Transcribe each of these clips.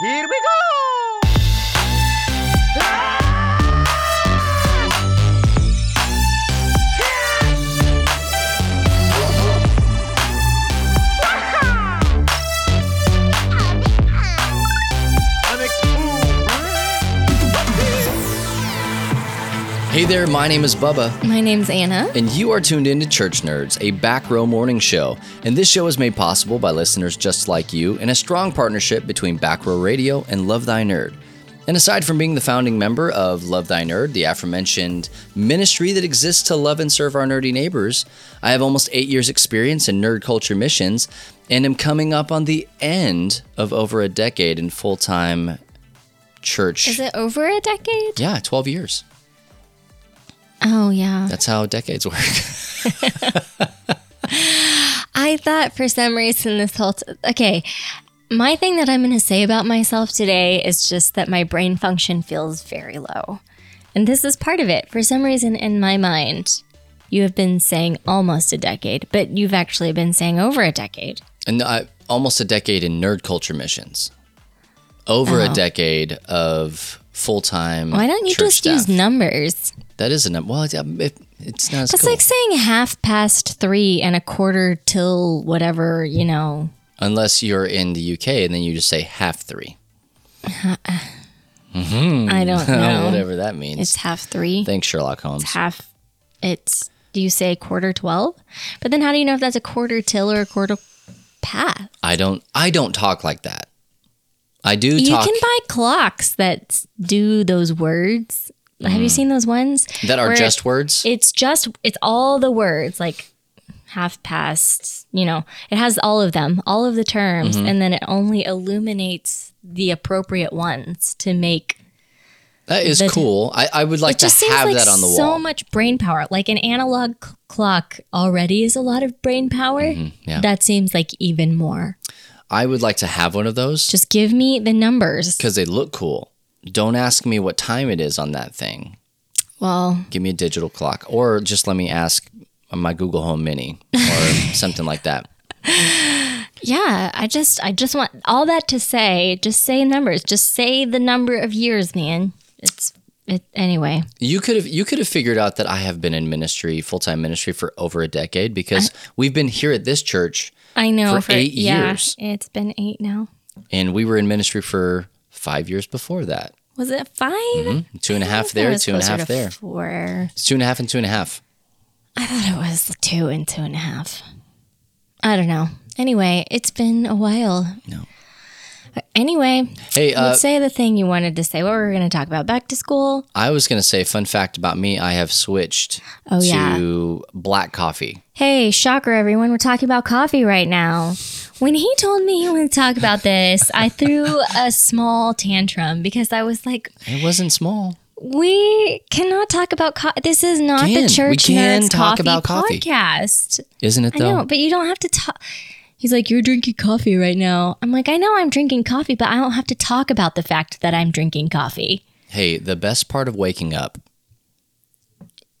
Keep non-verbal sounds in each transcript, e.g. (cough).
Here we go! Hey there, my name is Bubba, My name's Anna. and you are tuned in to Church Nerds, a back row morning show. And this show is made possible by listeners just like you in a strong partnership between Back Row Radio and Love Thy Nerd. And aside from being the founding member of Love Thy Nerd, the aforementioned ministry that exists to love and serve our nerdy neighbors, I have almost eight years' experience in nerd culture missions and am coming up on the end of over a decade in full time church. Is it over a decade? yeah, 12 years. Oh, yeah. That's how decades work. (laughs) I thought for some reason this whole. T- okay. My thing that I'm going to say about myself today is just that my brain function feels very low. And this is part of it. For some reason in my mind, you have been saying almost a decade, but you've actually been saying over a decade. And uh, almost a decade in nerd culture missions. Over a decade of full time. Oh. Why don't you just use numbers? That is a number. Well, it, it, it's not That's cool. like saying half past three and a quarter till whatever, you know. Unless you're in the UK and then you just say half three. (sighs) mm-hmm. I don't (laughs) know. Whatever that means. It's half three. Thanks, Sherlock Holmes. half it's do you say quarter 12 but then how do you know if that's a quarter till or a quarter past I don't. I don't talk like that. I do you talk can buy clocks that do those words have you seen those ones that are just words. it's just it's all the words like half past you know it has all of them all of the terms Mm-hmm. and then it only illuminates the appropriate ones to make that is cool. I, I would like to have like that on the so wall. So much brain power. Like an analog c- clock already is a lot of brain power. Mm-hmm, yeah. That seems like even more. I would like to have one of those Just give me the numbers. because they look cool. Don't ask me what time it is on that thing. Well, give me a digital clock or just let me ask my google home mini or (laughs) something like that yeah, I just I just want all that to say, just say numbers. Just say the number of years, man. It's it anyway. you could have you could have figured out that i have been in ministry full-time ministry for over a decade because we've been here at this church I know For eight yeah, years. It's been 8 now. and we were in ministry for five years before that Was it 5 two and a half I thought it there two and a half there 4. it's two and a half and two and a half I thought it was two and two and a half. I don't know. Anyway, it's been a while. No. Anyway, hey uh, let's say the thing you wanted to say. What were we going to talk about? Back to school? i was going to say fun fact about me i have switched Oh, yeah. to black coffee Hey, shocker, everyone. We're talking about coffee right now. When he told me he wanted to talk about this, I threw a small tantrum because I was like, it wasn't small we cannot talk about coffee. This is not Can. The Church can Nerds talk Coffee about coffee. podcast. isn't it I though know, but you don't have to talk. He's like, You're drinking coffee right now. I'm like, I know I'm drinking coffee, but I don't have to talk about the fact that I'm drinking coffee. hey the best part of waking up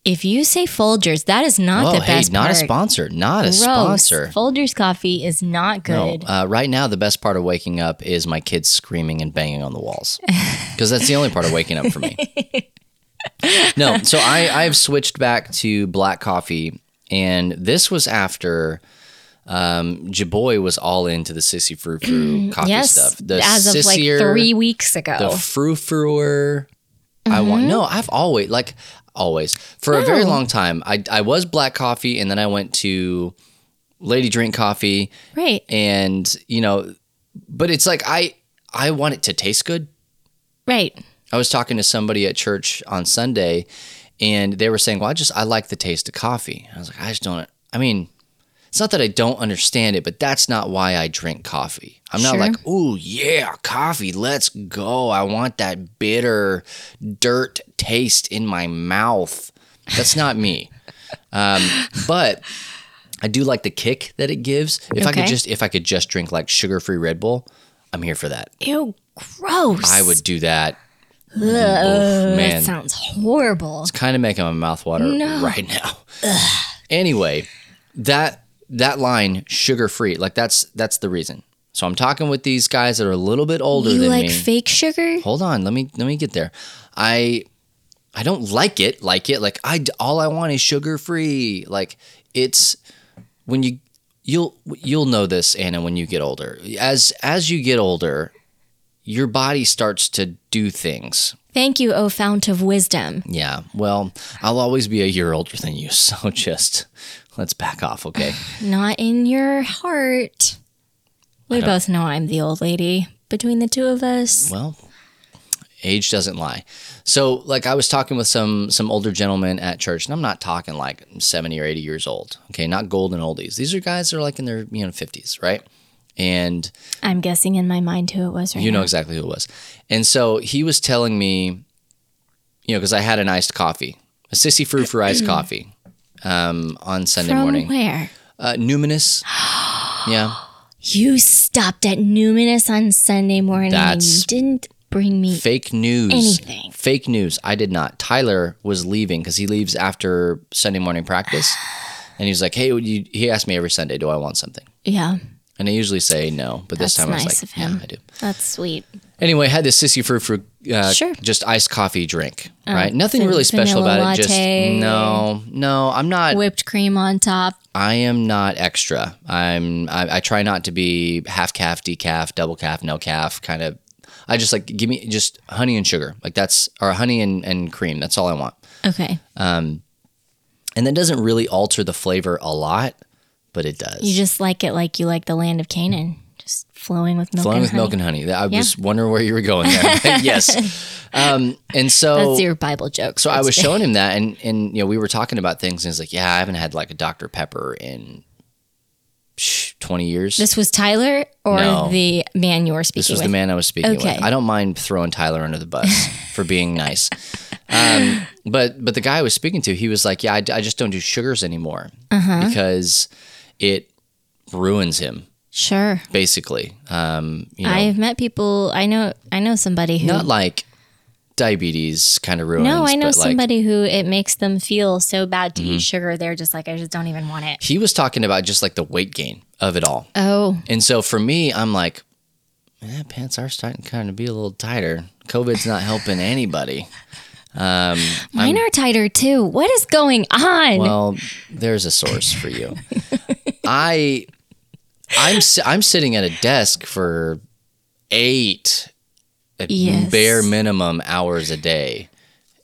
If you say Folgers, that is not oh the hey best not part. a sponsor not a Gross. sponsor Folgers coffee is not No, good. uh, right now the best part of waking up is my kids screaming and banging on the walls (laughs) because that's the only part of waking up for me. no, so I I've switched back to black coffee, and this was after um, Jaboy was all into the sissy frou frou (clears throat) coffee yes, stuff. The as of like sissier, three weeks ago. the frou fruer. I want no. I've always like always. For a very oh. long time. I I was black coffee, and then I went to Lady Drink Coffee. Right, and you know but it's like i i want it to taste good. Right. i was talking to somebody at church on sunday and they were saying well i just i like the taste of coffee. I was like i just don't i mean it's not that i don't understand it but that's not why i drink coffee i'm not Sure. like oh yeah coffee let's go i want that bitter dirt taste in my mouth that's not me (laughs) um, but I do like the kick that it gives. If I could just if I could just drink like sugar free Red Bull, I'm here for that. Ew, gross. I would do that. Ugh, man. That sounds horrible. It's kind of making my mouth water right now. Anyway, that that line sugar free, like that's that's the reason. So I'm talking with these guys that are a little bit older than You than like me. fake sugar? Hold on, let me let me get there. I I don't like it, like it. Like I all I want is sugar free. Like it's when you you'll you'll know this Anna when you get older. As as you get older, your body starts to do things. Thank you, O fount of wisdom. Yeah. Well, I'll always be a year older than you, (laughs) so just let's back off, okay? (sighs) Not in your heart. We both know I'm the old lady between the two of us. Well, age doesn't lie. So, like I was talking with some some older gentlemen at church, and I'm not talking like 70 or 80 years old. Okay, not golden oldies. These are guys that are like in their you know 50s, right? And I'm guessing in my mind who it was right you know now. exactly who it was. And so he was telling me, you know, because I had an iced coffee, a sissy frou for iced (clears throat) coffee, um, on Sunday From morning. where? Uh, Numinous. (gasps) yeah. You stopped at Numinous on Sunday morning and you didn't bring me. Fake news. Anything. Fake news. I did not. Tyler was leaving because he leaves after Sunday morning practice. (sighs) And he was like, hey, you, he asked me every Sunday, do I want something? Yeah, And I usually say no, but this That's time I was like, of him. yeah, I do. that's sweet. Anyway, I had this sissy fruit frou, uh, Sure. just iced coffee drink, right? Nothing really special vanilla about it. Just latte. no, no. I'm not. Whipped cream on top. I am not extra. I'm. I, I try not to be half calf, decaf, double calf, no calf. Kind of. I just like give me just honey and sugar. Like that's or honey and, and cream. That's all I want. Okay. Um and that doesn't really alter the flavor a lot, but it does. You just like it like you like the land of Canaan, just flowing with milk Flowing and with honey. milk and honey. I was wondering where you were going there. (laughs) (laughs) yes. Um, and so That's your Bible joke. so I was showing him that, and and you know we were talking about things, and he's like, "Yeah, I haven't had like a Dr Pepper in twenty years." This was Tyler or No. the man you were speaking This was with? the man I was speaking Okay. with. I don't mind throwing Tyler under the bus (laughs) for being nice, um, but but the guy I was speaking to, he was like, "Yeah, I, I just don't do sugars anymore Uh-huh. because it ruins him." Sure. Basically, um, you know, I've met people. I know. I know somebody who. not like diabetes kind of ruins. no, I know but like, somebody who it makes them feel so bad to Mm-hmm. eat sugar. They're just like, I just don't even want it. He was talking about just like the weight gain of it all. Oh, And so for me, I'm like, eh, pants are starting to kind of be a little tighter. COVID's not helping anybody. Um, mine are tighter too. What is going on? well, there's a source for you. (laughs) I, I'm I'm sitting at a desk for eight, Yes. bare minimum hours a day,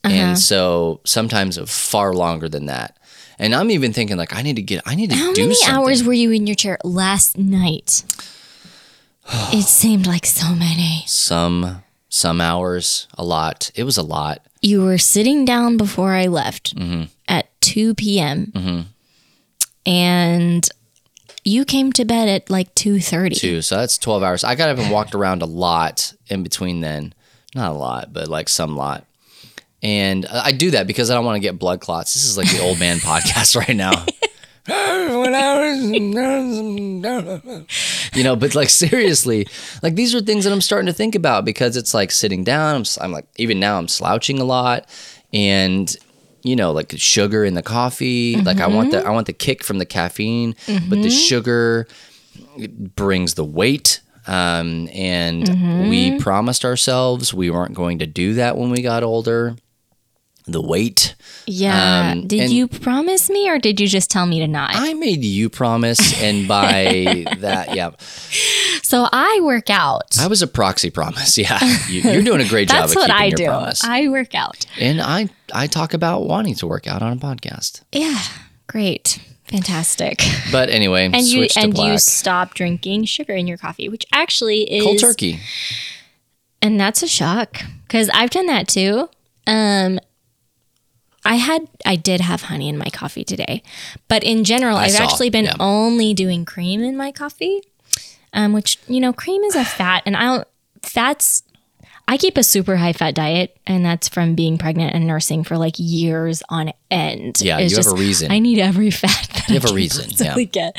Uh-huh. and so sometimes far longer than that. And I'm even thinking like I need to get I need to How do many something. hours were you in your chair last night? (sighs) it seemed like so many. Some some hours, a lot. It was a lot. You were sitting down before I left Mm-hmm. at 2 p.m. And you came to bed at like 2.30. too. So that's 12 hours. I got up and walked around a lot in between then. Not a lot, but like some lot. And I do that because I don't want to get blood clots. This is like the old man (laughs) podcast right now. (laughs) you know, but like seriously, like these are things that I'm starting to think about because it's like sitting down. I'm, I'm like, even now I'm slouching a lot and you know, like sugar in the coffee. Like I want the, mm-hmm. I want the kick from the caffeine, but the mm-hmm. sugar, brings the weight. Um, and we mm-hmm. promised ourselves we weren't going to do that when we got older. The weight. Yeah. Um, did you promise me or did you just tell me to not? I made you promise, and by (laughs) that, yeah, so I work out. I was a proxy promise. (laughs) Yeah, you, you're doing a great (laughs) job That's what I do. promise. I work out. and I, I talk about wanting to work out on a podcast. Yeah. Great. Fantastic. But anyway, And you and black. you stop drinking sugar in your coffee, which actually is cold turkey. And that's a shock because I've done that too. Um, I had, I did have honey in my coffee today, but in general, I I've saw, actually been yeah. only doing cream in my coffee, um, which you know, cream is a (sighs) fat, and I don't fats. I keep a super high fat diet, and that's from being pregnant and nursing for like years on end. Yeah, It's you have a reason. I need every (laughs) fat. That You have I a reason, possibly Get.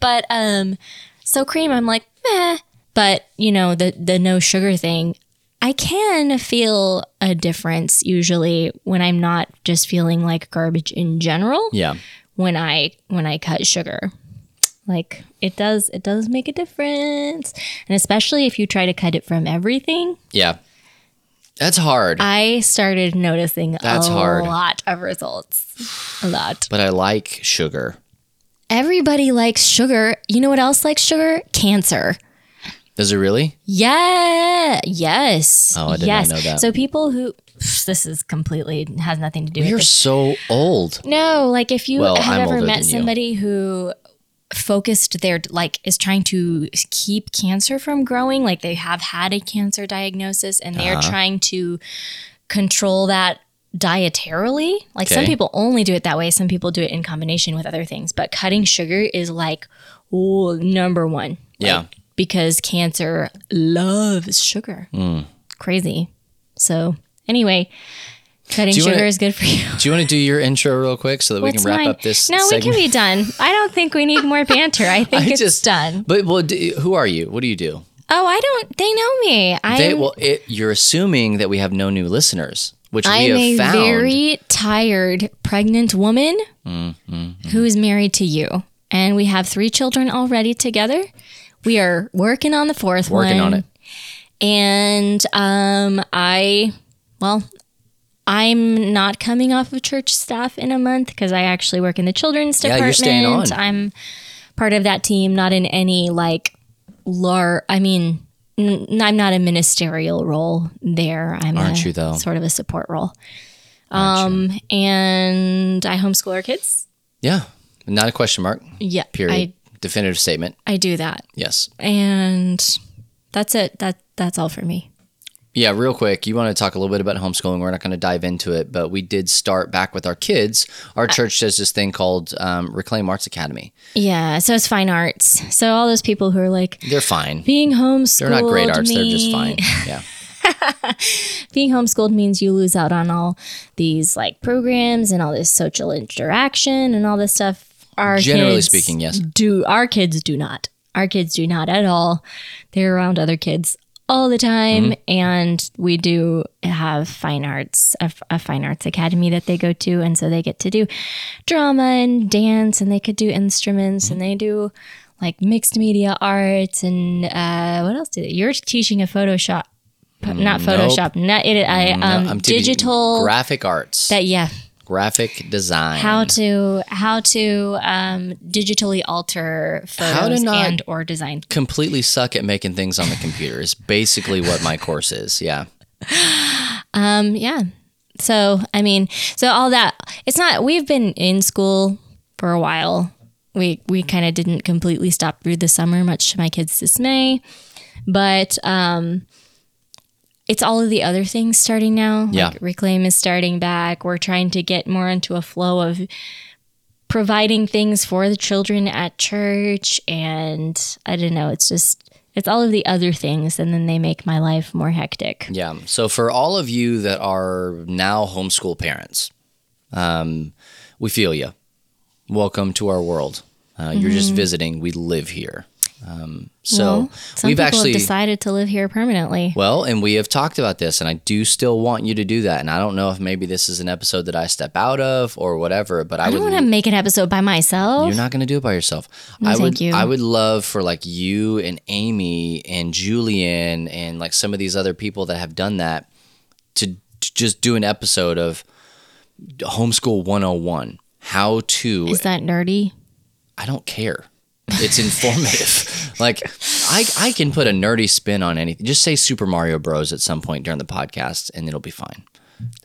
But um, so cream, I'm like, meh. But you know, the the no sugar thing, I can feel a difference usually when I'm not just feeling like garbage in general. Yeah, When I when I cut sugar. Like it does it does make a difference. And especially if you try to cut it from everything. Yeah. That's hard. I started noticing That's a hard. lot of results. A lot. but I like sugar. Everybody likes sugar. You know what else likes sugar? Cancer. Does it really? Yeah. Yes. Oh, I did not know that. So people who this is completely has nothing to do with You're so old. No, like if you Well, have I'm ever met than you. somebody who focused their like is trying to keep cancer from growing, like they have had a cancer diagnosis and they're Uh-huh. trying to control that dietarily. Like some people only do it that way, some people do it in combination with other things, but cutting sugar is like ooh, number 1. Yeah. Like, because cancer loves sugar. Mm. Crazy. So, anyway, cutting sugar wanna- is good for you. Do you want to do your intro real quick so that we can wrap mine? up this No, segment? we can be done. I don't think we need more banter. I (laughs) think I it's just- done. But well, d- who are you? What do you do? Oh, I don't. They know me. I'm, well, it, you're assuming that we have no new listeners, which we I'm have a found. very tired pregnant woman Mm-hmm. who is married to you, and we have three children already together. We are working on the fourth Working one. on it. And um, I, well, I'm not coming off of church staff in a month because I actually work in the children's Yeah, department. you're staying on. I'm part of that team, not in any like lar. I mean, n- I'm not a ministerial role there. I'm Aren't a, you, though? Sort of a support role. Um, and I homeschool our kids. Yeah, not a question mark. Yeah, Period. Definitive statement. I do that, Yes. and that's it. That that's all for me. Yeah, real quick, you want to talk a little bit about homeschooling. We're not going to dive into it, but we did start back with our kids. Our church does this thing called um, Reclaim Arts Academy. Yeah, so it's fine arts. So all those people who are like They're fine. being homeschooled. They're not great arts. They're just fine. (laughs) Yeah. Being homeschooled means you lose out on all these like programs and all this social interaction and all this stuff. Our Generally kids speaking, yes. Do our kids do not. Our kids do not at all. They're around other kids all the time, Mm-hmm. and we do have fine arts, a, a fine arts academy that they go to, and so they get to do drama and dance, and they could do instruments, and they do like mixed media arts, and uh, what else do they? You're teaching a Photoshop, not Photoshop, not it. I um, I'm digital. graphic arts, that yeah, graphic design. how to how to um, digitally alter photos and or design. completely suck at making things on the computer is basically what my course is. Yeah. (laughs) Um, yeah. So I mean, so all that it's not. We've been in school for a while. We we kind of didn't completely stop through the summer, much to my kids' dismay. But um, it's all of the other things starting now. Yeah. Like Reclaim is starting back. We're trying to get more into a flow of providing things for the children at church, and I don't know. It's just it's all of the other things, and then they make my life more hectic. Yeah. So for all of you that are now homeschool parents, um, we feel you. Welcome to our world. Uh, You're just visiting. We live here. Um, so. Well, some we've people actually have decided to live here permanently. well, and we have talked about this, and I do still want you to do that. And I don't know if maybe this is an episode that I step out of or whatever, but I, I don't want to make an episode by myself. You're not going to do it by yourself. No, I thank would. you. I would love for like you and Amy and Julian and like some of these other people that have done that to, to just do an episode of homeschool 101. How to? Is that nerdy? I don't care. It's informative. (laughs) like I, I can put a nerdy spin on anything. Just say Super Mario Bros. at some point during the podcast, and it'll be fine.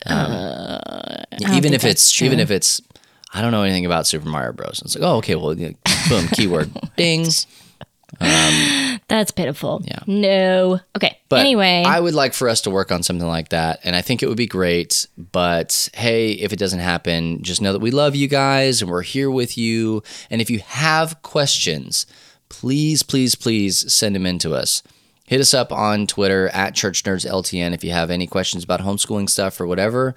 Um, Uh, even if it's that's even if it's I don't know anything about Super Mario Bros. It's like, oh, okay, well, boom, keyword, (laughs) ding. Um, That's pitiful. Yeah. No. Okay. But anyway, I would like for us to work on something like that, and I think it would be great. But hey, if it doesn't happen, just know that we love you guys and we're here with you. And if you have questions, please, please, please send them in to us. Hit us up on Twitter at Church Nerds LTN if you have any questions about homeschooling stuff or whatever.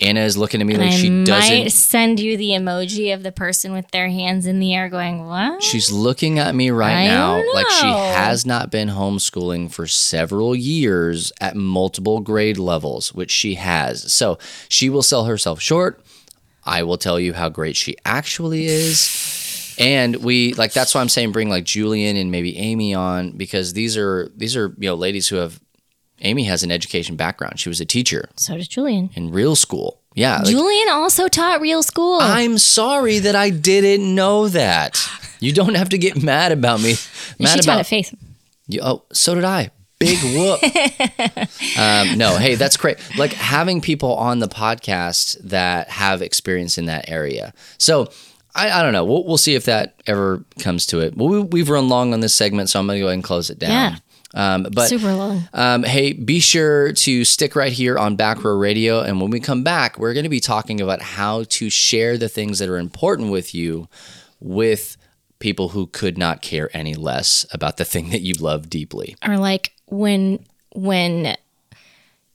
Anna is looking at me like I she might doesn't. send you the emoji of the person with their hands in the air going, "What?" She's looking at me right I now like she has not been homeschooling for several years at multiple grade levels, which she has. So she will sell herself short. I will tell you how great she actually is. And we like that's why I'm saying bring like Julian and maybe Amy on because these are these are you know ladies who have Amy has an education background. She was a teacher So does Julian. in real school. Yeah. like, Julian also taught real school. I'm sorry that I didn't know that. You don't have to get mad about me. (laughs) Mad she taught about at Faith. you, oh, so did I. Big whoop. (laughs) um, no, hey, that's great. Like having people on the podcast that have experience in that area. So I, I don't know. We'll, we'll see if that ever comes to it. Well, we, we've run long on this segment, so I'm going to go ahead and close it down. Yeah. Um, but Super long. um, hey, be sure to stick right here on Back Row Radio. And when we come back, we're going to be talking about how to share the things that are important with you with people who could not care any less about the thing that you love deeply. Or like when when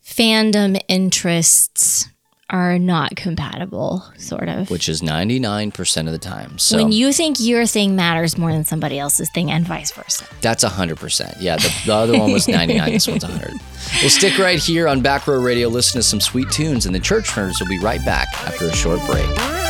fandom interests are not compatible, sort of. which is 99% of the time. So when you think your thing matters more than somebody else's thing, and vice versa. that's 100%. Yeah, the, the other one was 99, this one's 100. We'll stick right here on Back Row Radio, listen to some sweet tunes, and the Church Nerds will be right back after a short break.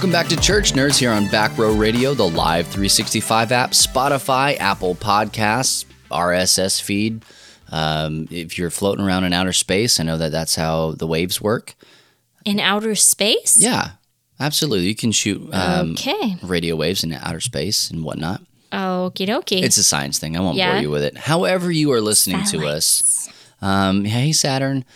Welcome back to Church Nerds here on Back Row Radio, the Live 365 app, Spotify, Apple Podcasts, RSS feed. Um, if you're floating around in outer space, I know that that's how the waves work. In outer space? Yeah, absolutely. You can shoot um, Okay. radio waves in outer space and whatnot. Okie dokie. It's a science thing. I won't Yeah. bore you with it. However, you are listening to us. Um, hey, Saturn.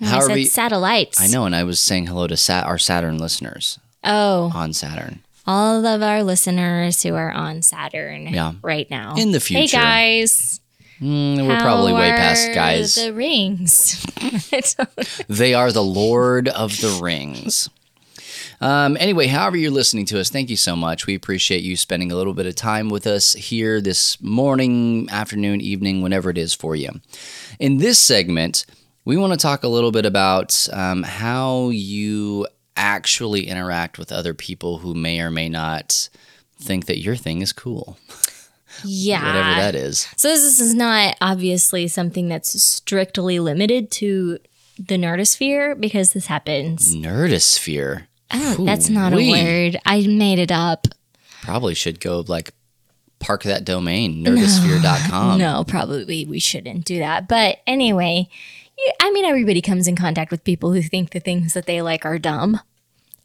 However, satellites. I know, and I was saying hello to Sat- our Saturn listeners Oh, on Saturn. all of our listeners who are on Saturn Yeah. right now. In the future. Hey guys. Mm, we're probably way past guys. The rings. (laughs) They are the Lord of the Rings. Um, anyway, however you're listening to us, thank you so much. We appreciate you spending a little bit of time with us here this morning, afternoon, evening, whenever it is for you. In this segment, we want to talk a little bit about um, how you actually interact with other people who may or may not think that your thing is cool, yeah. whatever that is. So this is not obviously something that's strictly limited to the nerdosphere because this happens. Nerdosphere. Oh, that's not Ooh-wee. a word. I made it up. Probably should go like park that domain, (laughs) nerdosphere.com. no, probably we shouldn't do that. But anyway, I mean, everybody comes in contact with people who think the things that they like are dumb.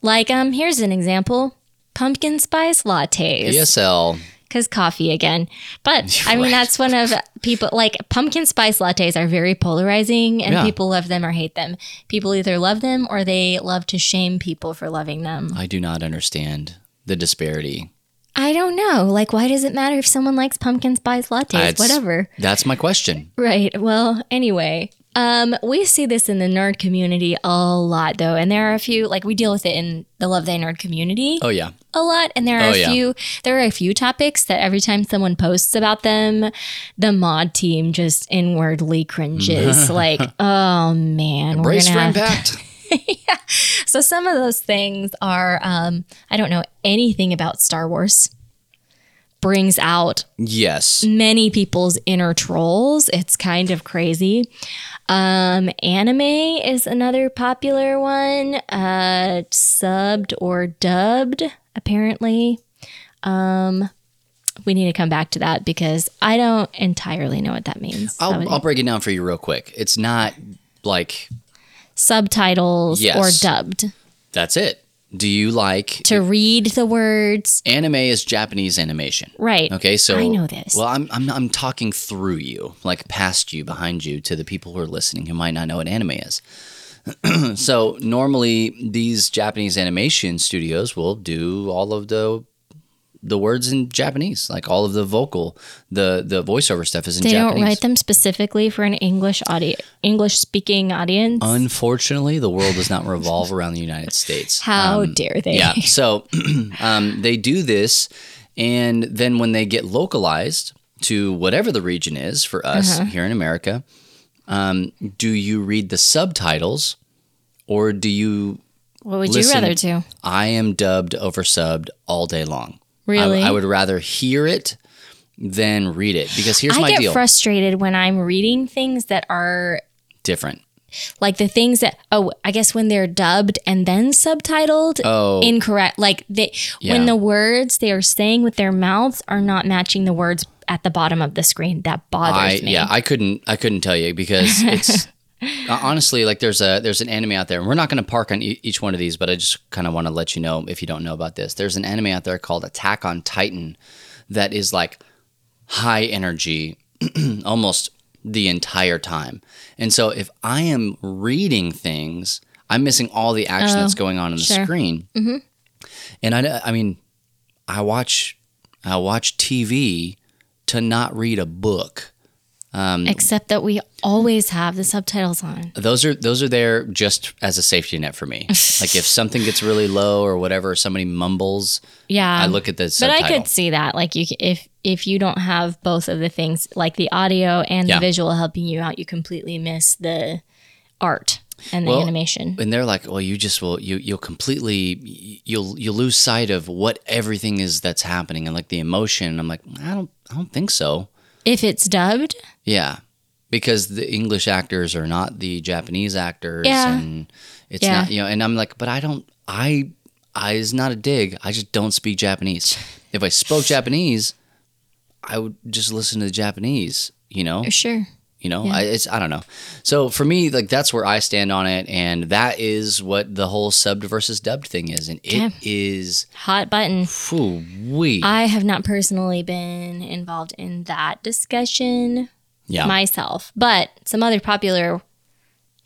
Like, um, here's an example: pumpkin spice lattes. ESL. because coffee again. But (laughs) I mean, Right. that's one of people like pumpkin spice lattes are very polarizing, and Yeah. people love them or hate them. People either love them or they love to shame people for loving them. I do not understand the disparity. I don't know. Like, why does it matter if someone likes pumpkin spice lattes? That's- Whatever. That's my question. Right. Well, anyway, um, we see this in the nerd community a lot, though, and there are a few. Like, we deal with it in the Love Thy Nerd community Oh yeah. a lot, and there are Oh, a yeah. few. There are a few topics that every time someone posts about them, the mod team just inwardly cringes. (laughs) like, oh man, we're Brace for gonna have impact. (laughs) so some of those things are um, I don't know anything about Star Wars. Brings out yes. many people's inner trolls. It's kind of crazy. Um, anime is another popular one. Uh, subbed or dubbed, apparently. Um, we need to come back to that because I don't entirely know what that means. I'll, I'll break it down for you real quick. It's not like Subtitles Yes. or dubbed. that's it. Do you like To read the words. anime is Japanese animation? Right. Okay, so I know this. Well, I'm, I'm I'm talking through you, like past you, behind you, to the people who are listening who might not know what anime is. (clears throat) so normally, these Japanese animation studios will do all of the the words in Japanese, like all of the vocal, the the voiceover stuff is in They Japanese. don't write them specifically for an English audio, English speaking audience. Unfortunately, the world does not revolve around the United States. (laughs) How Um, dare they? Yeah. So (clears throat) um, they do this, and then when they get localized to whatever the region is for us Uh-huh. here in America, um, do you read the subtitles or do you What would Listen, you rather do? I am dubbed over subbed all day long. I- Really? I, would rather hear it than read it because here's I my get deal. frustrated when I'm reading things that are Different. like the things that oh I guess when they're dubbed and then subtitled Oh. incorrect like they Yeah. when the words they are saying with their mouths are not matching the words at the bottom of the screen that bothers I me. yeah, I couldn't I couldn't tell you because it's (laughs) Uh, honestly like there's a there's an anime out there. and We're not going to park on e- each one of these, but I just kind of want to let you know if you don't know about this. There's an anime out there called Attack on Titan that is like high energy (clears throat) almost the entire time. And so if I am reading things, I'm missing all the action that's oh, going on in the sure. screen. Mm-hmm. And I I mean I watch I watch TV to not read a book. Um, Except that we always have the subtitles on. Those are those are there just as a safety net for me. (laughs) like if something gets really low or whatever, somebody mumbles, Yeah. I look at the But subtitle. I could see that like you if if you don't have both of the things like the audio and Yeah. the visual helping you out, you completely miss the art and the Well, animation. and they're like, "Well, you just will you you'll completely you'll you'll lose sight of what everything is that's happening and like the emotion." And I'm like, "I don't I don't think so." If it's dubbed, Yeah. Because the English actors are not the Japanese actors Yeah. and it's Yeah. not you know and I'm like, "But I don't I I is not a dig. I just don't speak Japanese. If I spoke (laughs) Japanese, I would just listen to the Japanese, you know? For sure. You know, I, it's I don't know. So for me, like that's where I stand on it, and that is what the whole subbed versus dubbed thing is, and it is Hot button. wee. I have not personally been involved in that discussion Yeah, myself, but some other popular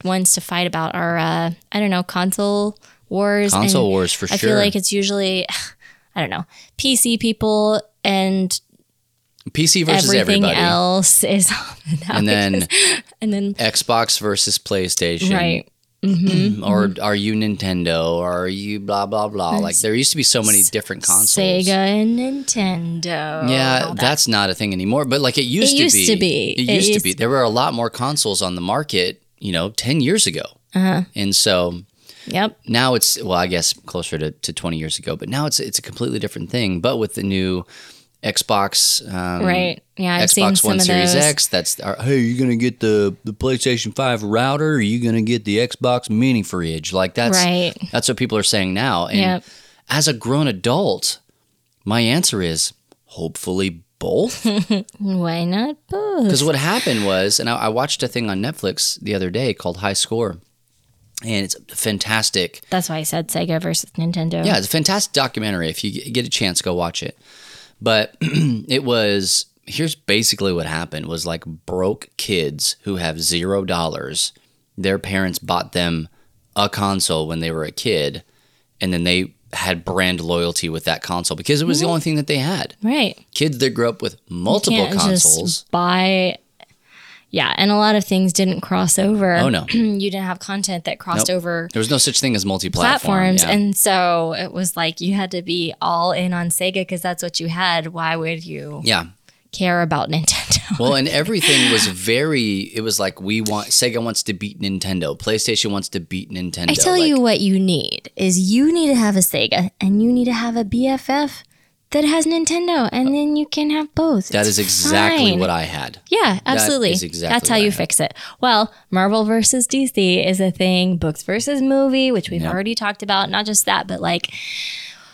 ones to fight about are uh, I don't know console wars. console and wars for I sure. feel like it's usually (sighs) I don't know PC people and PC versus everything everybody, else is (laughs) and then (laughs) and then Xbox versus PlayStation, right Mm-hmm. Or are you Nintendo? Or are you blah blah blah? Like there used to be so many different consoles. Sega and Nintendo. Yeah, that. that's not a thing anymore. But like it used, used to, to be. be. It It used to used- be. There were a lot more consoles on the market, you know, ten years ago. Uh-huh. And so Yep. now it's well, I guess closer to, to twenty years ago. But now it's it's a completely different thing. But with the new Xbox, um, Right. Yeah, I've seen Xbox One Series those. X. That's are, hey, you gonna get the the PlayStation Five router? Or are you gonna get the Xbox Mini fridge? Like that's Right. that's what people are saying now. And Yep. as a grown adult, my answer is hopefully both. (laughs) Why not both? Because what happened was, and I, I watched a thing on Netflix the other day called High Score, and it's fantastic. That's why I said Sega versus Nintendo. Yeah, it's a fantastic documentary. If you get a chance, go watch it. But (clears throat) it was here's basically what happened was like broke kids who have zero dollars. Their parents bought them a console when they were a kid, and then they had brand loyalty with that console because it was the only thing that they had. Right. Kids that grew up with multiple consoles. just buy. Yeah, and a lot of things didn't cross over. Oh, no. (clears throat) you didn't have content that crossed Nope. over There was no such thing as multi-platform. platforms, yeah. and so it was like you had to be all in on Sega because that's what you had. Why would you yeah. care about (laughs) Nintendo? Well, and everything was very. It was like we want Sega wants to beat Nintendo. PlayStation wants to beat Nintendo. I tell like, you what you need is you need to have a Sega and you need to have a BFF that has Nintendo, and then you can have both. that is exactly fine. what I had. Yeah, absolutely. is exactly That's how you fix it. Well, Marvel versus DC is a thing. Books versus movie, which we've Yep. already talked about. Not just that, but like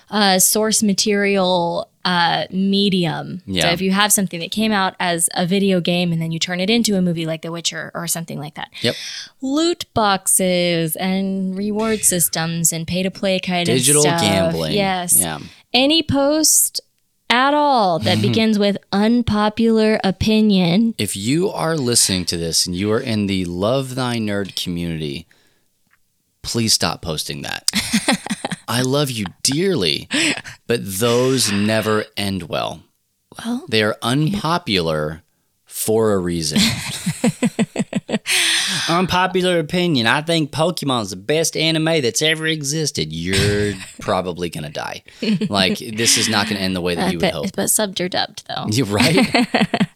uh, source material uh, medium. So if you have something that came out as a video game and then you turn it into a movie like The Witcher or something like that. Yep. Loot boxes and reward systems and pay to play kind Digital of stuff. Digital gambling. Yes. Yeah. Any post at all that mm-hmm. begins with unpopular opinion If you are listening to this and you are in the Love Thy Nerd community, please stop posting that. (laughs) I love you dearly, but those never end well. Well, They are unpopular for a reason. (laughs) Unpopular opinion. I think Pokemon's the best anime that's ever existed. You're (laughs) probably gonna die. Like this is not gonna end the way that you would but, hope. but subbed or dubbed though. (laughs) You're right. (laughs)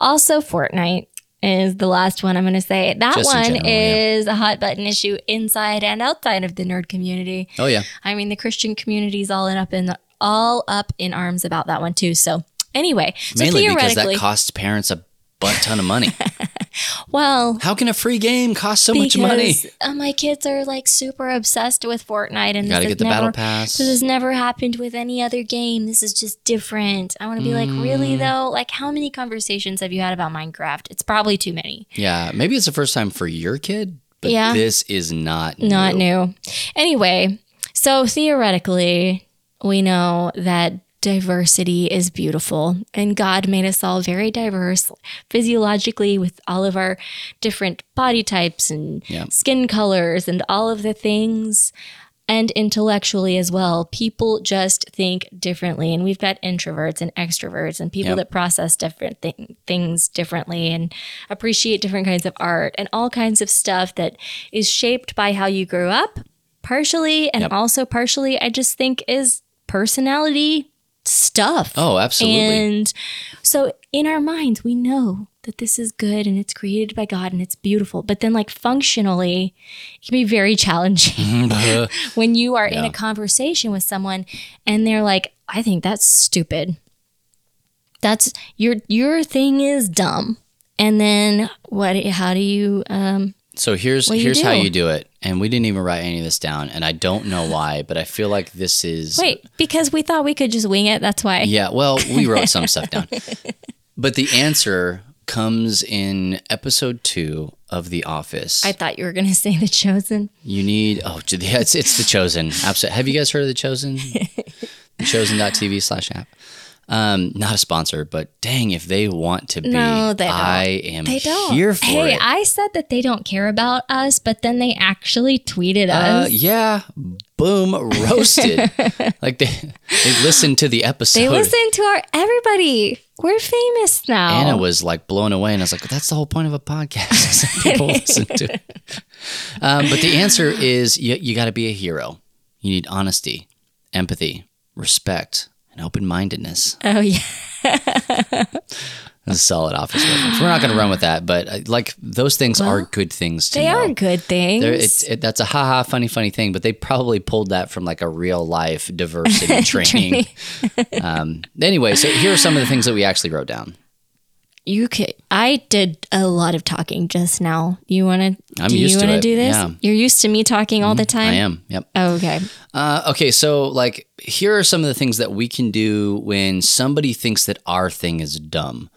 Also, Fortnite. is the last one I'm going to say. That Just one general, yeah. is a hot button issue inside and outside of the nerd community. Oh yeah. I mean, the Christian community is all in up in all up in arms about that one too. So anyway, so Mainly because that costs parents a butt ton of money. (laughs) well, How can a free game cost so much money? uh, my kids are like super obsessed with Fortnite, and Gotta this get the has battle never, pass. This has never happened with any other game. This is just different. I want to be like, really Mm. though? Like, how many conversations have you had about Minecraft? It's probably too many. Yeah, maybe it's the first time for your kid, but Yeah. this is not Not new. Anyway, so theoretically, we know that diversity is beautiful and God made us all very diverse physiologically with all of our different body types and Yeah. skin colors and all of the things and intellectually as well. People just think differently and we've got introverts and extroverts and people Yep. that process different thi- things differently and appreciate different kinds of art and all kinds of stuff that is shaped by how you grew up partially and Yep. also partially I just think is personality stuff. Oh, absolutely. And so in our minds we know that this is good and it's created by God and it's beautiful. But then like functionally it can be very challenging (laughs) when you are in a conversation with someone and they're like, I think that's stupid. That's your your thing is dumb. And then what how do you um So here's What do here's how you do it, and we didn't even write any of this down, and I don't know why, but I feel like this is wait, because we thought we could just wing it, that's why. Yeah, well, we wrote some (laughs) stuff down, but the answer comes in episode two of The Office. I thought you were gonna say the chosen. you need oh yeah, it's it's the Chosen. Absolutely. Have you guys heard of the Chosen? (laughs) the Chosen.tv slash app. Um, not a sponsor, but dang, if they want to be, No, they don't. I am They don't. here for hey, it. I said that they don't care about us, but then they actually tweeted Uh, us. yeah, boom, roasted. (laughs) like they they listened to the episode. They listened to our everybody. We're famous now. Anna was like blown away, and I was like, "That's the whole point of a podcast. (laughs) (laughs) People listen to." it." Um, but the answer is you, you got to be a hero. You need honesty, empathy, respect, and open-mindedness. oh yeah. That's a solid office reference. We're not going to run with that, but uh, like those things are good things to They know. are good things. They're- it, that's a haha funny funny thing, but they probably pulled that from like a real life diversity (laughs) training. um, anyway, so here are some of the things that we actually wrote down. You could I did a lot of talking just now. You wanna I'm do used you to wanna it, do this? yeah. You're used to me talking all the time? I am. Yep. Oh, okay. Uh, okay, so like here are some of the things that we can do when somebody thinks that our thing is dumb.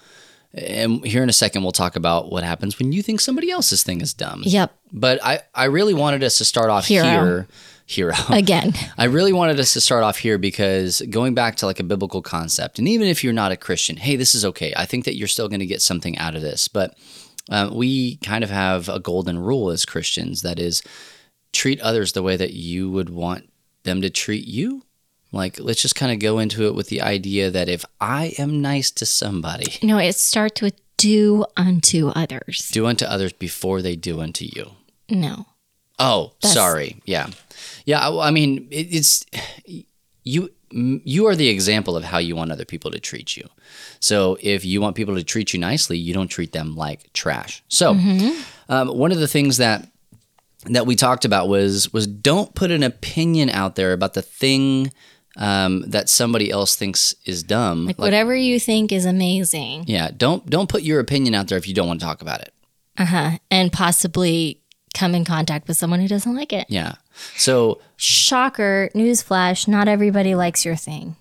And here in a second we'll talk about what happens when you think somebody else's thing is dumb. Yep. But I, I really wanted us to start off Hero. here. Hero. (laughs) Again. I really wanted us to start off here because going back to like a biblical concept, and even if you're not a Christian, hey, this is okay. I think that you're still going to get something out of this. But um, we kind of have a golden rule as Christians that is treat others the way that you would want them to treat you. Like, let's just kind of go into it with the idea that if I am nice to somebody, No, it starts with do unto others. do unto others before they do unto you. No. Oh, That's- sorry. Yeah, yeah. I, I mean, it, it's you. You are the example of how you want other people to treat you. So if you want people to treat you nicely, you don't treat them like trash. So um, one of the things that that we talked about was was don't put an opinion out there about the thing um, that somebody else thinks is dumb. Like, whatever you think is amazing. yeah, don't don't put your opinion out there if you don't want to talk about it. Uh-huh. And possibly come in contact with someone who doesn't like it. Yeah. So Shocker, newsflash, not everybody likes your thing.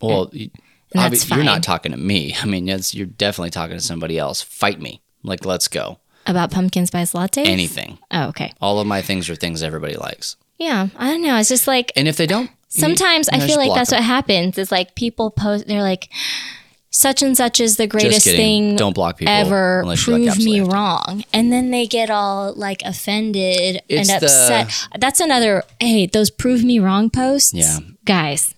Well, And obvi- you're not talking to me. I mean, you're definitely talking to somebody else. Fight me. Like, let's go. About pumpkin spice lattes? Anything. Oh, okay. All of my things are things everybody likes. Yeah. I don't know. It's just like And if they don't, sometimes you I feel like that's them. what happens. It's like people post, they're like, such and such is the greatest thing Don't block people ever. you, like, Prove me wrong. And then they get all like offended It's and the- upset. That's another, hey, those prove me wrong posts. Yeah. Guys,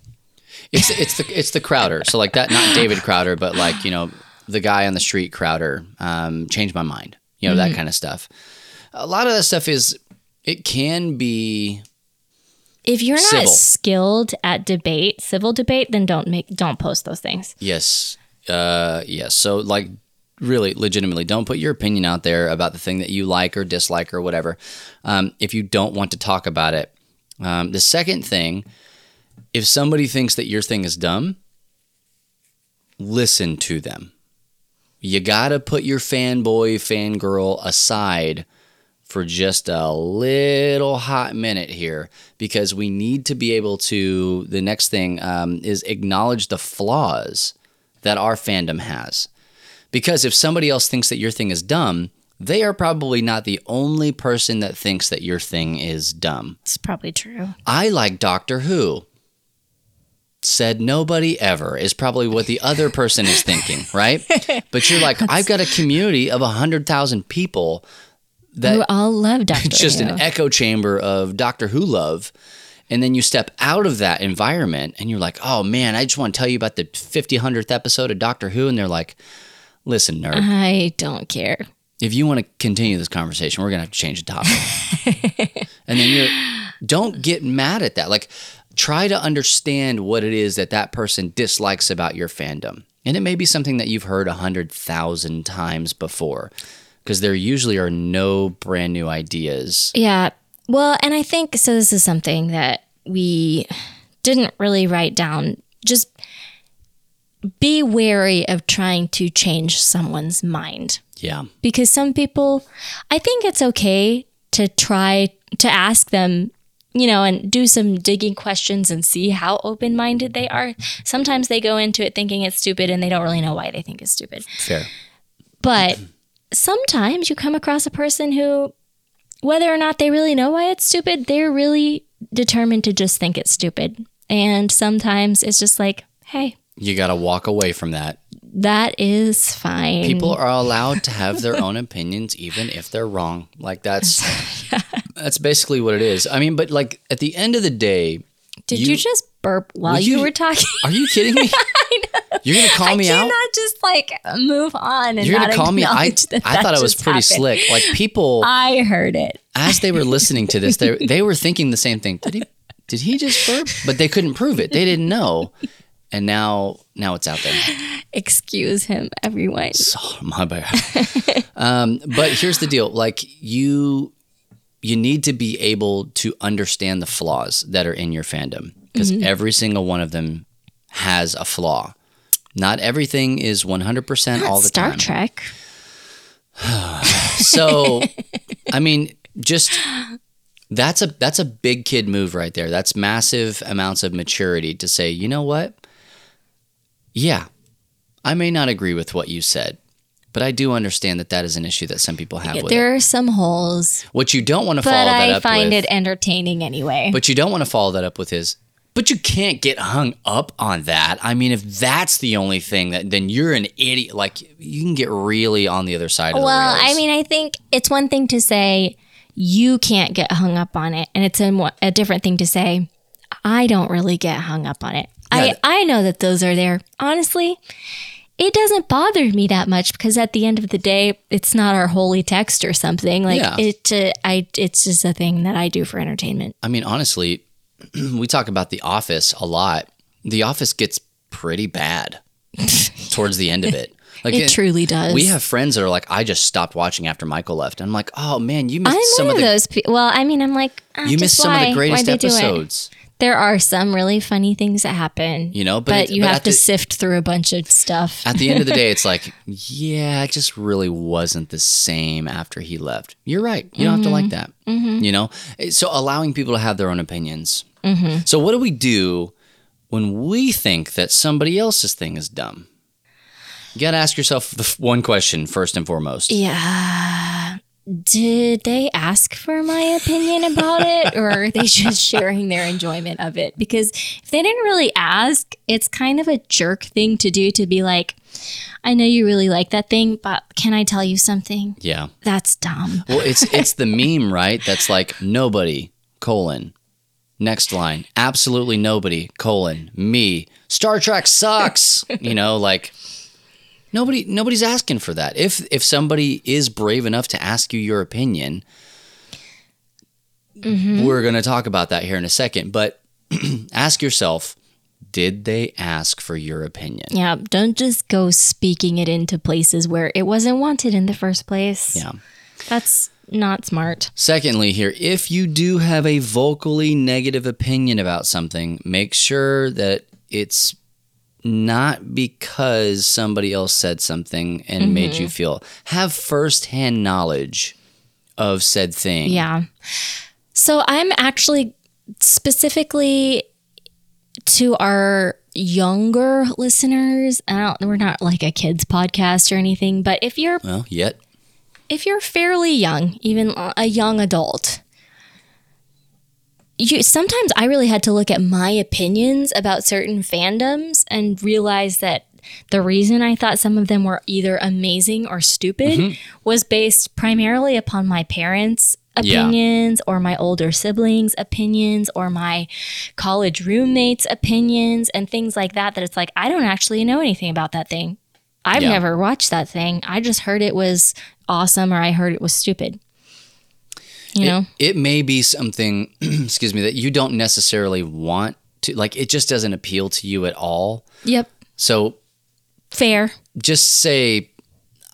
It's it's the it's the Crowder. So like that, not David Crowder, but like you know the guy on the street Crowder. Um, changed my mind. You know Mm-hmm. that kind of stuff. A lot of that stuff is it can be if you're not Civil. skilled at debate, civil debate, then don't make, don't post those things. yes, uh, yes. So like really legitimately don't put your opinion out there about the thing that you like or dislike or whatever. Um, if you don't want to talk about it. Um, the second thing if somebody thinks that your thing is dumb listen to them. You gotta put your fanboy fangirl aside for just a little hot minute here because we need to be able to the next thing um, is acknowledge the flaws that our fandom has because if somebody else thinks that your thing is dumb, they are probably not the only person that thinks that your thing is dumb. It's probably true. I like Doctor Who. Said nobody ever is probably what the other person is thinking, (laughs) right? But you're like, I've got a community of 100,000 people Who that all love Doctor it's (laughs) just Who. an echo chamber of Doctor Who love. And then you step out of that environment and you're like, oh man, I just want to tell you about the 50, 100th episode of Doctor Who. And they're like, listen, nerd, I don't care. if you want to continue this conversation, we're going to have to change the topic. (laughs) and then you're, don't get mad at that. Like, try to understand what it is that that person dislikes about your fandom. And it may be something that you've heard a hundred thousand times before, because there usually are no brand new ideas. Yeah. Well, and I think so. This is something that we didn't really write down. Just be wary of trying to change someone's mind Yeah. because some people, I think it's okay to try to ask them, you know, and do some digging questions and see how open minded they are. Sometimes they go into it thinking it's stupid and they don't really know why they think it's stupid. Fair. But sometimes you come across a person who, whether or not they really know why it's stupid, they're really determined to just think it's stupid. And sometimes it's just like, hey, You got to walk away from that. that is fine. People are allowed to have their own opinions, even if they're wrong. Like that's (laughs) that's basically what it is. I mean, but like at the end of the day, Did you- you, just burp while you, you- were talking? are you kidding me? (laughs) You're gonna call I me out? cannot just like move on and You're not gonna call me? I that I that thought it was pretty happened. slick. Like people, (laughs) I heard it. as they were (laughs) listening to this, they they were thinking the same thing. Did he? Did he just burp? But they couldn't prove it. They didn't know. And now, now it's out there. Excuse him, everyone. Oh, my bad. um, but here's the deal: like you, you need to be able to understand the flaws that are in your fandom because Mm-hmm. every single one of them has a flaw. Not everything is 100% all the Star time. Star Trek. (sighs) So, (laughs) I mean, just that's a that's a big kid move right there. That's massive amounts of maturity to say, you know what? Yeah, I may not agree with what you said, but I do understand that that is an issue that some people have with it. There are some holes, What you don't want to but follow that I up find it entertaining anyway. but you don't want to follow that up with is, but you can't get hung up on that. I mean, if that's the only thing that, then you're an idiot. Like you can get really on the other side of well. I mean, I think it's one thing to say you can't get hung up on it, and it's a, a different thing to say I don't really get hung up on it. I I know that those are there. Honestly, it doesn't bother me that much because at the end of the day, it's not our holy text or something. Like Yeah. it, uh, I it's just a thing that I do for entertainment. I mean, honestly, (clears throat) we talk about The Office a lot. The Office gets pretty bad (laughs) towards the end of it. Like It truly does. We have friends that are like, I just stopped watching after Michael left. I'm like, oh man, you missed I'm some one of the those. Pe- well, I mean, I'm like ah, you just missed some of the greatest Why'd they do it? episodes. There are some really funny things that happen, You know, but but, it's- you but have to the- sift through a bunch of stuff. At the end of the day, it's (laughs) like, yeah, it just really wasn't the same after he left. You're right. You don't have to like that. You know? So allowing people to have their own opinions. Mm-hmm. So, what do we do when we think that somebody else's thing is dumb? You got to ask yourself the f- one question first and foremost. Yeah. Did they ask for my opinion about it or are they just sharing their enjoyment of it? Because if they didn't really ask, it's kind of a jerk thing to do to be like, I know you really like that thing, but can I tell you something? Yeah. That's dumb. Well, it's it's the meme, right? That's like nobody colon next line absolutely nobody colon me Star Trek sucks. (laughs) you know, like nobody nobody's asking for that. If if somebody is brave enough to ask you your opinion, mm-hmm. we're going to talk about that here in a second. But (clears throat) ask yourself, Did they ask for your opinion? Yeah, don't just go speaking it into places where it wasn't wanted in the first place. Yeah. That's not smart. Secondly, here, if you do have a vocally negative opinion about something, make sure that it's not because somebody else said something and made Mm-hmm. you feel. Have firsthand knowledge of said thing. Yeah. So I'm actually specifically to our younger listeners. I don't, we're not like a kids podcast or anything, but if you're Well, yet. If you're fairly young, even a young adult, you sometimes I really had to look at my opinions about certain fandoms and realize that the reason I thought some of them were either amazing or stupid mm-hmm. was based primarily upon my parents' Yeah. opinions or my older siblings' opinions or my college roommates' opinions and things like that that it's like I don't actually know anything about that thing. I've Yeah. never watched that thing. I just heard it was awesome or I heard it was stupid. You It, know? it may be something, (clears throat) excuse me, that you don't necessarily want to, like, it just doesn't appeal to you at all. Yep. So Fair. just say,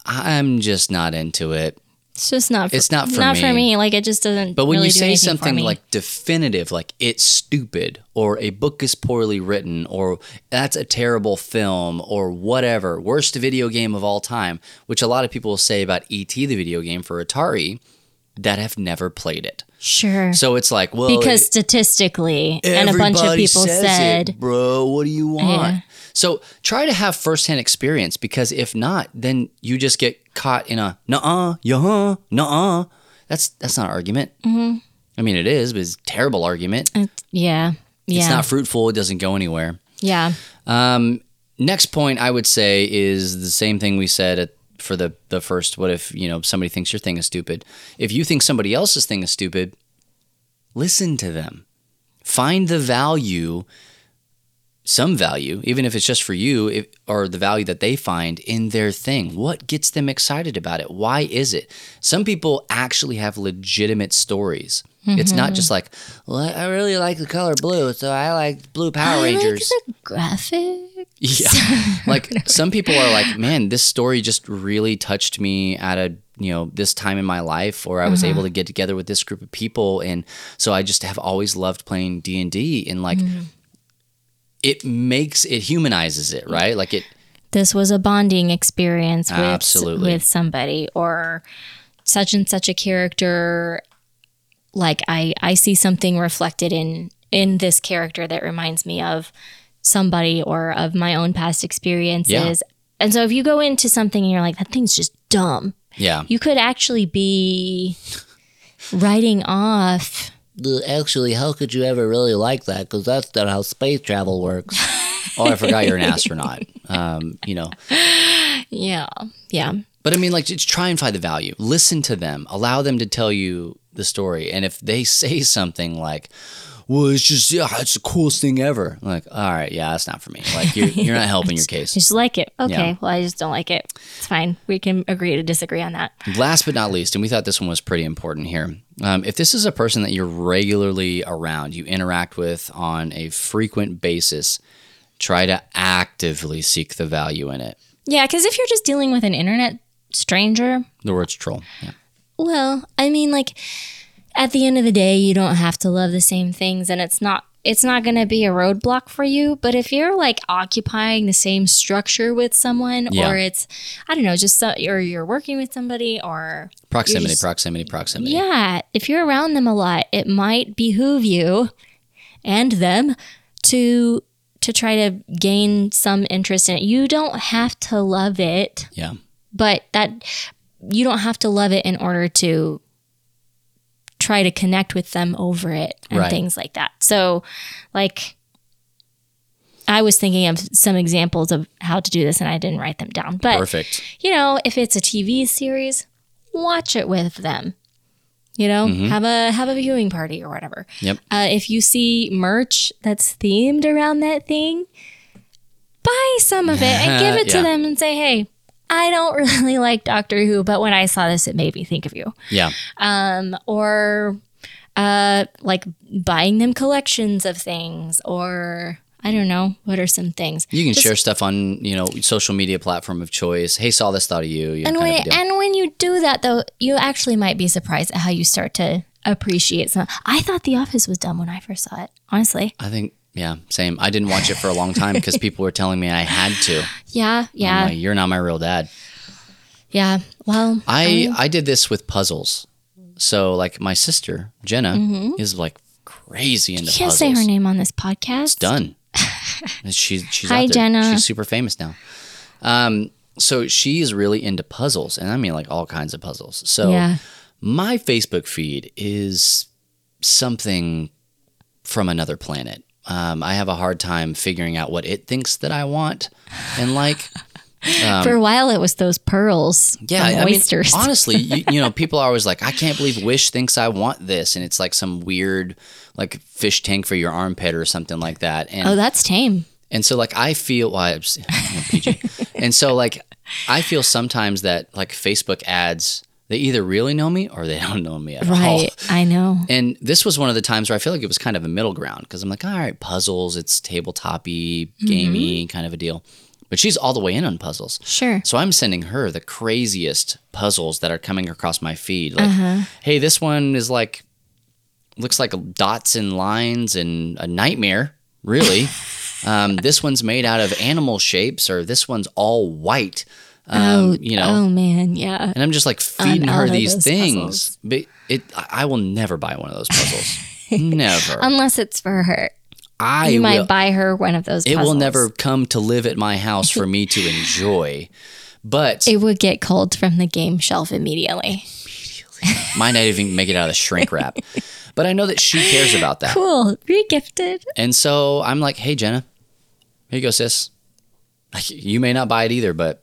I'm just not into it. It's just not for, It's not for not for me. me. Like it just doesn't But when really you say something like definitive, like it's stupid, or a book is poorly written, or that's a terrible film, or whatever, worst video game of all time, which a lot of people will say about E.T., the video game for Atari, that have never played it. Sure. So it's like, well, because statistically and a bunch of people said it, bro, what do you want? Yeah. So try to have firsthand experience because if not, then you just get caught in a nuh-uh, yeah, nuh-uh. That's that's not an argument. Mm-hmm. I mean, it is, but it's a terrible argument. yeah. Yeah. It's not fruitful. It doesn't go anywhere. yeah. Um, next point I would say is the same thing we said at, for the the first. What if you know somebody thinks your thing is stupid? If you think somebody else's thing is stupid, listen to them. Find the value, some value, even if it's just for you, if, or the value that they find in their thing. What gets them excited about it? Why is it? Some people actually have legitimate stories. It's not just mm-hmm. like, well, I really like the color blue, so I like blue Power Rangers. I like the graphic. Yeah. (laughs) like some people are like, man, this story just really touched me at a, you know, this time in my life or I was able mm-hmm. to get together with this group of people and so I just have always loved playing D&D and like mm-hmm. It makes it humanizes it, right? Like it This was a bonding experience with Absolutely. with somebody or such and such a character like I I see something reflected in in this character that reminds me of somebody or of my own past experiences. Yeah. And so if you go into something and you're like that thing's just dumb, yeah. you could actually be writing off Actually, how could you ever really like that? Because that's not how space travel works. (laughs) Oh, I forgot you're an astronaut. Um, you know, yeah yeah But I mean, like, just try and find the value. Listen to them. Allow them to tell you the story. And if they (laughs) say something like, "Well, it's just yeah, it's the coolest thing ever," I'm like, all right, yeah, that's not for me. Like, you're you're not helping your (laughs) case. just like it okay Yeah. well i just don't like it it's fine we can agree to disagree on that Last but not least, and we thought this one was pretty important here. Um, if this is a person that you're regularly around, you interact with on a frequent basis, try to actively seek the value in it. yeah because if you're just dealing with an internet stranger The word's troll. Yeah. well i mean like at the end of the day you don't have to love the same things and it's not it's not going to be a roadblock for you but if you're like occupying the same structure with someone Yeah. or it's i don't know just so, or you're working with somebody or Proximity, just- proximity, proximity. Yeah, if you're around them a lot, it might behoove you and them to to try to gain some interest in it. You don't have to love it, Yeah. but that you don't have to love it in order to try to connect with them over it and Right. things like that. So, like I was thinking of some examples of how to do this and I didn't write them down. But Perfect. you know, if it's a TV series, watch it with them. You know, have a have a viewing party or whatever. Yep. Uh, if you see merch that's themed around that thing, buy some of it and give (laughs) it Yeah. to them and say, "Hey, I don't (laughs) really like Doctor Who, but when I saw this, it made me think of you." Yeah. Um, or uh, like buying them collections of things, or I don't know. What are some things? You can Just- share stuff on, you know, social media platform of choice. Hey, saw this, thought of you. you know, And when and when you do that though, you actually might be surprised at how you start to appreciate some. I thought The Office was dumb when I first saw it. Honestly. I think, yeah, same. I didn't watch it for a long time because (laughs) people were telling me I had to. Yeah, yeah, like, You're not my real dad. yeah. Well, I I did this with puzzles. So like my sister Jenna is like crazy into you can't puzzles. say her name on this podcast. Done. (laughs) she's she's Hi, out there. Jenna. She's super famous now. Um, so she's really into puzzles, and I mean like all kinds of puzzles. So Yeah. my Facebook feed is something from another planet. Um, I have a hard time figuring out what it thinks that I want and like. (laughs) For a while, it was those pearls. Um, Yeah, from I mean, oysters. (laughs) honestly, you, you know, people are always like, "I can't believe Wish thinks I want this," and it's like some weird, like fish tank for your armpit or something like that. And oh, that's tame. and so, like, I feel, well, I, (laughs) I'm PG, and so, like, I feel sometimes that like Facebook ads, they either really know me or they (laughs) don't know me at all. Right. I know. And this was one of the times where I feel like it was kind of a middle ground because I'm like, all right, puzzles, it's tabletopy, gamey kind of a deal. But she's all the way in on puzzles. Sure. So I'm sending her the craziest puzzles that are coming across my feed. Like, hey, this one is like looks like dots and lines and a nightmare, really. (laughs) um, this one's made out of animal shapes, or this one's all white. Um, oh, you know, Oh man, yeah. and I'm just like feeding her these things. puzzles. But it, I will never buy one of those puzzles. (laughs) never. Unless it's for her, I you will. might buy her one of those. it will never come to live at my house for me to enjoy. But It would get cold from the game shelf immediately. might not even make it out of the shrink wrap. But I know that she cares about that. Cool. Regifted. And so I'm like, hey, Jenna, here you go, sis. Like, you may not buy it either, but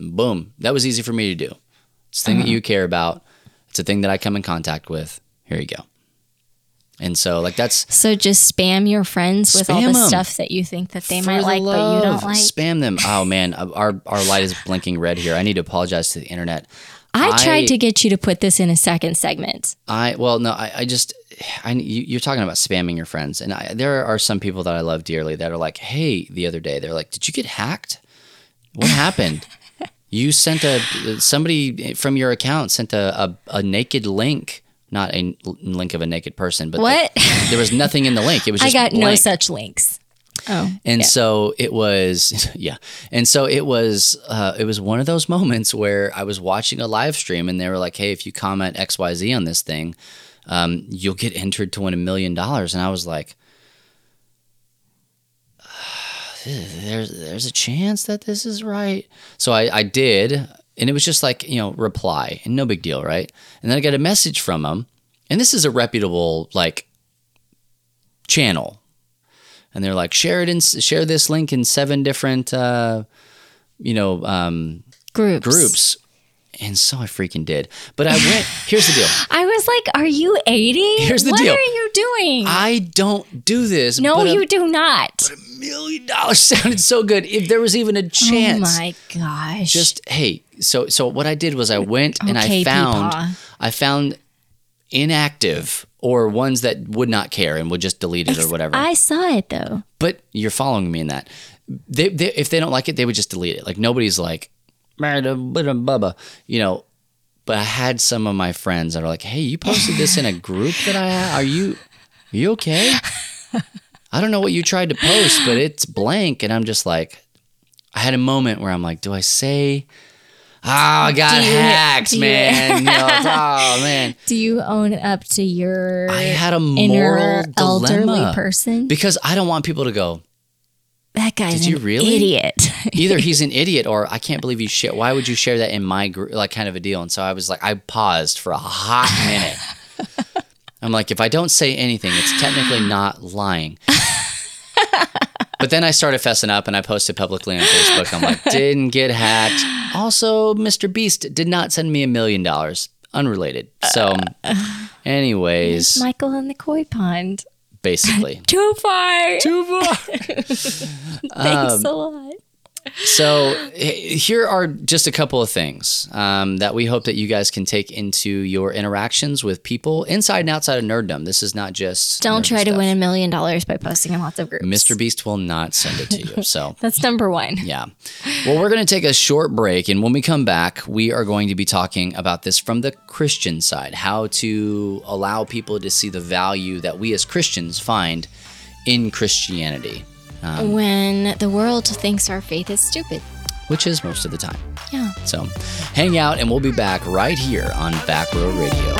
boom, that was easy for me to do. It's a thing that Uh-huh. you care about. It's a thing that I come in contact with. Here you go. And so, like, that's So just spam your friends with all the the 'em. stuff that you think that they for might the like, but you don't like. Spam them. Oh man, our our light is blinking red here. I need to apologize to the internet. I I- tried to get you to put this in a second segment. I well, no, I, I just, I you, you're talking about spamming your friends, and I, there are some people that I love dearly that are like, hey, the other day they're like, did you get hacked? What happened? You sent a somebody from your account sent a a, a naked link, not a link of a naked person, but the- What? (laughs) there was nothing in the link. It was just I just got no such links. Oh, And yeah. so it was, (laughs) yeah. And so it was, uh, it was one of those moments where I was watching a live stream and they were like, "Hey, if you comment X Y Z on this thing, um, you'll get entered to win a million dollars." And I was like, "There's there's a chance that this is right." So I, I did, and it was just like you know reply, and no big deal, right? And then I got a message from them, and this is a reputable like channel and they're like share it in share this link in seven different uh, you know um, groups. groups and so i freaking did but i went (laughs) here's the deal I was like, "Are you 80? Here's the what deal. are you doing?" i don't do this no, you a do not. a million dollars (laughs) sounded so good if there was even a oh chance Oh my gosh! just hey so so what i did was i went and i found Peepaw. i found inactive or ones that would not care and would just delete it or whatever I saw it though. but you're following me in that. They, they, if they don't like it, they would just delete it. Like nobody's like, bubba, you know. But I had some of my friends that are like, "Hey, you posted this in a group that I ha- are you, are you okay? I don't know what you tried to post, but it's blank." And I'm just like, I had a moment where I'm like, "Do I say?" Oh, I got you- hacked, do you- man. (laughs) You know, oh man. Do you own up to your I had a moral elderly person? because I don't want people to go. that guy's an really? idiot. Either he's an idiot or I can't believe you share. Why would you share that in my group? Like kind of a deal. And so I was like, I paused for a hot minute. (laughs) I'm like, if I don't say anything, it's technically not lying. But then I started fessing up and I posted publicly on Facebook. I'm like, didn't get hacked. Also, Mr. Beast did not send me a million dollars. Unrelated. So, anyways, Michael in the koi pond. basically. (laughs) Too far. Too far. (laughs) Thanks um, a lot. So here are just a couple of things um, that we hope that you guys can take into your interactions with people inside and outside of nerddom. This is not just Don't try to stuff. win a million dollars by posting in lots of groups. Mr. Beast will not send it to you. (laughs) So That's number one. yeah. Well, we're going to take a short break. And when we come back, we are going to be talking about this from the Christian side how to allow people to see the value that we as Christians find in Christianity, Um, when the world thinks our faith is stupid. which is most of the time. Yeah. So hang out, and we'll be back right here on Back Row Radio.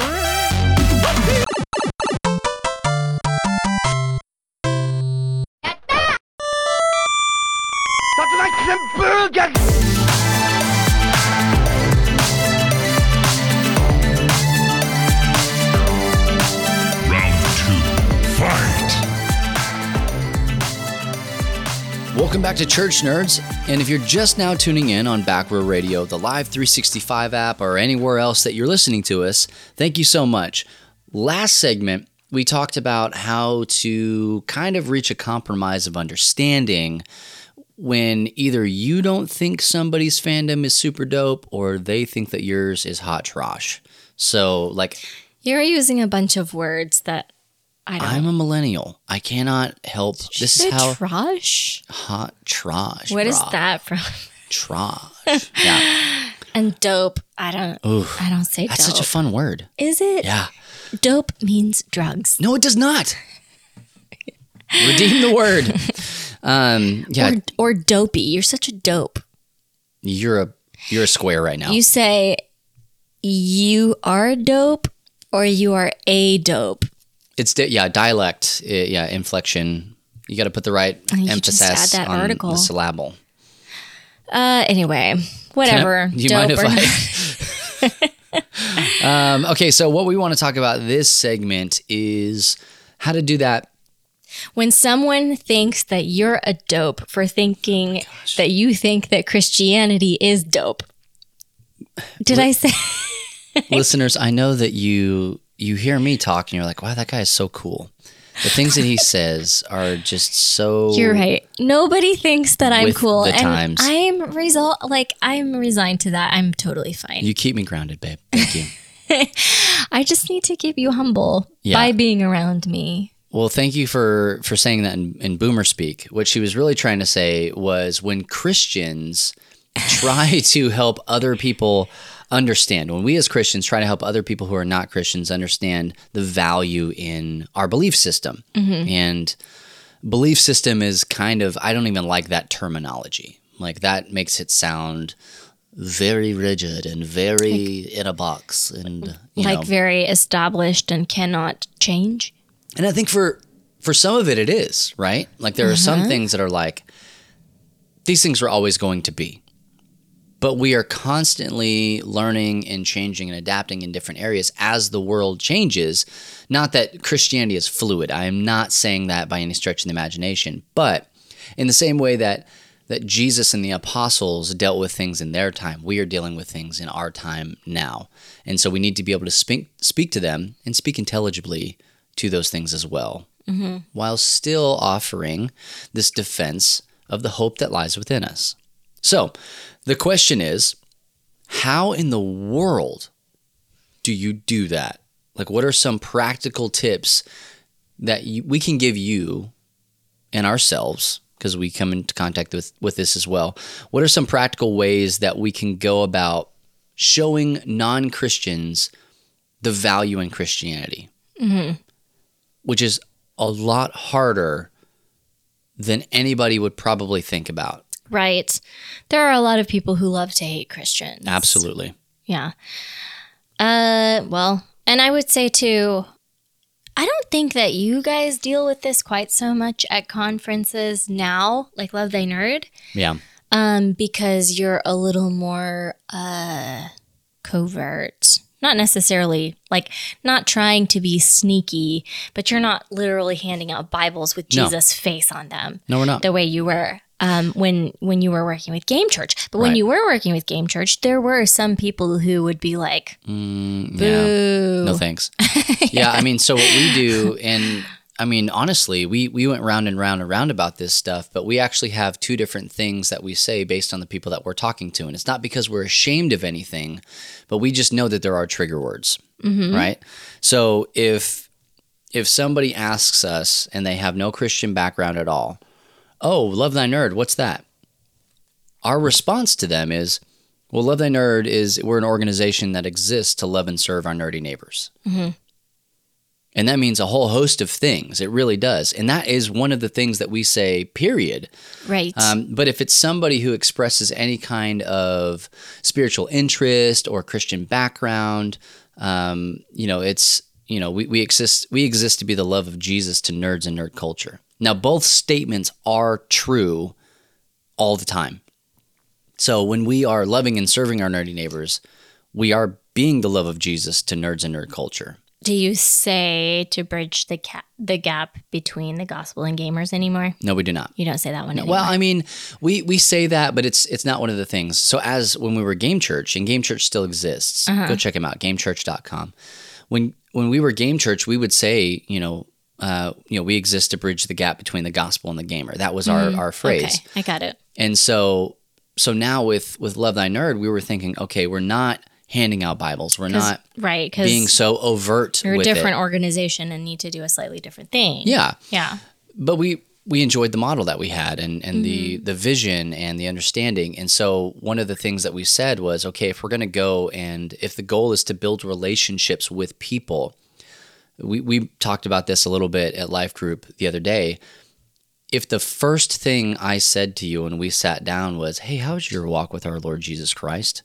Round Welcome back to Church Nerds. And if you're just now tuning in on Back Row Radio, the Live 365 app, or anywhere else that you're listening to us, thank you so much. Last segment, we talked about how to kind of reach a compromise of understanding when either you don't think somebody's fandom is super dope or they think that yours is hot trash. So, like, You're using a bunch of words that I I'm a millennial. I cannot help. This is how trash? hot trash. What is brah. that from? Trash. (laughs) Yeah. And dope. I don't Oof. I don't say That's dope. such a fun word. is it? Yeah. Dope means drugs. No, it does not. (laughs) Redeem the word. Um, yeah, Or, or dopey. You're such a dope. you're a you're a square right now. You say you are dope or you are a dope. It's di- yeah, dialect, uh, yeah, inflection. You got to put the right emphasis on article. the syllable. Uh anyway, I- whatever. do you dope mind if I? (laughs) um, okay, so what we want to talk about this segment is how to do that when someone thinks that you're a dope for thinking that you think that Christianity is dope. Did I say (laughs) listeners, I know that you you hear me talk and you're like, wow, that guy is so cool. The things that he (laughs) says are just so You're right. Nobody thinks that I'm cool, and times. I'm result like I'm resigned to that. I'm totally fine. You keep me grounded, babe. Thank you. (laughs) I just need to keep you humble Yeah. by being around me. well, thank you for for saying that in, in boomer speak. What she was really trying to say was when Christians (laughs) try to help other people understand, when we as Christians try to help other people who are not Christians understand the value in our belief system. Mm-hmm. And belief system is kind of I don't even like that terminology. Like that makes it sound very rigid and very in a box and you like know very established and cannot change. And I think for for some of it it is, right? Like there are some uh-huh. things that are like these things are always going to be. But we are constantly learning and changing and adapting in different areas as the world changes. Not that Christianity is fluid. I am not saying that by any stretch of the imagination. But in the same way that that Jesus and the apostles dealt with things in their time, we are dealing with things in our time now. And so we need to be able to speak speak to them and speak intelligibly to those things as well, mm-hmm. while still offering this defense of the hope that lies within us. So, the question is how in the world do you do that? Like, what are some practical tips that you, we can give you and ourselves? Because we come into contact with, with this as well. What are some practical ways that we can go about showing non Christians the value in Christianity? Mm-hmm. Which is a lot harder than anybody would probably think about. Right. There are a lot of people who love to hate Christians. Absolutely. Yeah. Uh well, and I would say too I don't think that you guys deal with this quite so much at conferences now, like Love Thy Nerd, Yeah. um because you're a little more uh covert. Not necessarily like not trying to be sneaky, but you're not literally handing out Bibles with No. Jesus' face on them No, we're not. the way you were um, when when you were working with Game Church. But when Right. you were working with Game Church, there were some people who would be like, Mm, yeah. No thanks. (laughs) yeah, I mean, so what we do, and I mean, honestly, we we went round and round and round about this stuff, but we actually have two different things that we say based on the people that we're talking to, and it's not because we're ashamed of anything, but we just know that there are trigger words, right? So if if somebody asks us and they have no Christian background at all, oh, love thy nerd, what's that? Our response to them is, well, Love Thy Nerd is we're an organization that exists to love and serve our nerdy neighbors. And that means a whole host of things. It really does. And that is one of the things that we say, period. Right. Um, but if it's somebody who expresses any kind of spiritual interest or Christian background, um, you know, it's you know we, we exist we exist to be the love of Jesus to nerds and nerd culture. Now both statements are true all the time. So when we are loving and serving our nerdy neighbors, we are being the love of Jesus to nerds and nerd culture. Do you say to bridge the ca- the gap between the gospel and gamers anymore? No, we do not. You don't say that one anymore. Well, I mean, we we say that, but it's it's not one of the things. So as when we were Game Church, and Game Church still exists. Uh-huh. Go check them out, gamechurch.com. When when we were Game Church, we would say, you know, uh, you know, we exist to bridge the gap between the gospel and the gamer. That was our our phrase. okay, I got it. And so so now with with Love Thy Nerd, we were thinking, okay, we're not handing out Bibles. We're not right because being so overt you're a different it. organization and need to do a slightly different thing. Yeah. Yeah. but we we enjoyed the model that we had and and the Mm-hmm. the vision and the understanding and so one of the things that we said was okay if we're going to go and if the goal is to build relationships with people we we talked about this a little bit at life group the other day if the first thing I said to you when we sat down was, "Hey, how's your walk with our Lord Jesus Christ?"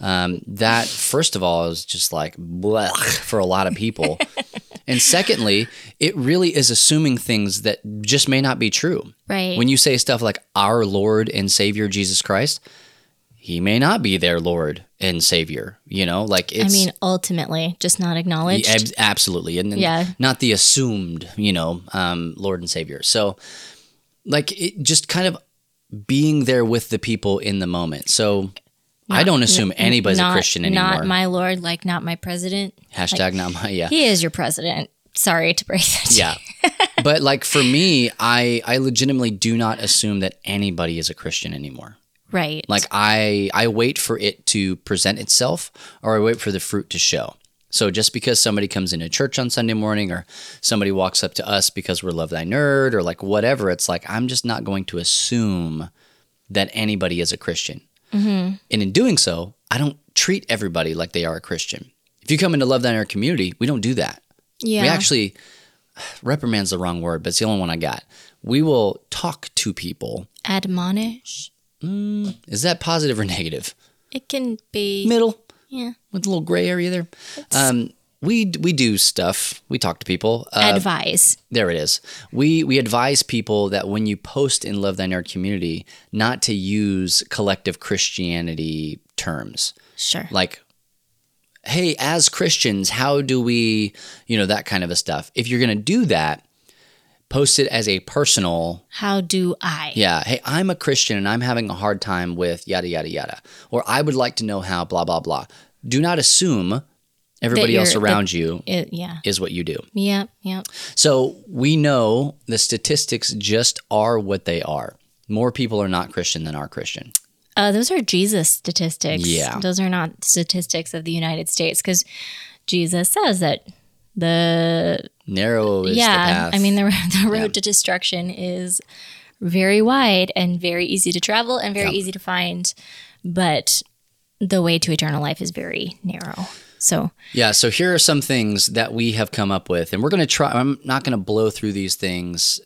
Um, that first of all is just like blech for a lot of people, (laughs) and secondly, it really is assuming things that just may not be true. Right. When you say stuff like "our Lord and Savior Jesus Christ," He may not be their Lord and Savior. You know, like it's. I mean, ultimately, just not acknowledged. Ab- absolutely, and, and Yeah. not the assumed, you know, um, Lord and Savior. So, like, it just kind of being there with the people in the moment. So, I don't assume anybody's not, a Christian anymore. Not my lord, like not my president. Hashtag not my yeah. He is your president. Sorry to break that. Yeah. but like for (laughs) me, I I legitimately do not assume that anybody is a Christian anymore. Right. Like I I wait for it to present itself or I wait for the fruit to show. So just because somebody comes into church on Sunday morning or somebody walks up to us because we're Love Thy Nerd or like whatever, it's like I'm just not going to assume that anybody is a Christian. Mm-hmm. And in doing so, I don't treat everybody like they are a Christian. If you come into Love Thy Nerd community, we don't do that. yeah. We actually (sighs) reprimand's the wrong word, but it's the only one I got. We will talk to people. admonish. Is that positive or negative? It can be. Middle. yeah. with a little gray area there. Um, we we do stuff. We talk to people. Uh, Advise. there it is. We we advise people that when you post in Love Thy Nerd community, not to use collective Christianity terms Sure. like. Hey, as Christians, how do we, you know, that kind of a stuff. If you're going to do that, post it as a personal How do I? yeah. Hey, I'm a Christian and I'm having a hard time with yada, yada, yada. Or I would like to know how, blah, blah, blah. Do not assume everybody else around you It, yeah. is what you do. Yep. Yep. So we know the statistics just are what they are. More people are not Christian than are Christian. Uh, those are Jesus statistics. Yeah. Those are not statistics of the United States because Jesus says that the Narrow is yeah, the path. I mean the (laughs) the road Yeah. to destruction is very wide and very easy to travel and very easy to find, but the way to eternal life is very narrow. So Yeah, so here are some things that we have come up with, and we're going to try. I'm not going to blow through these things.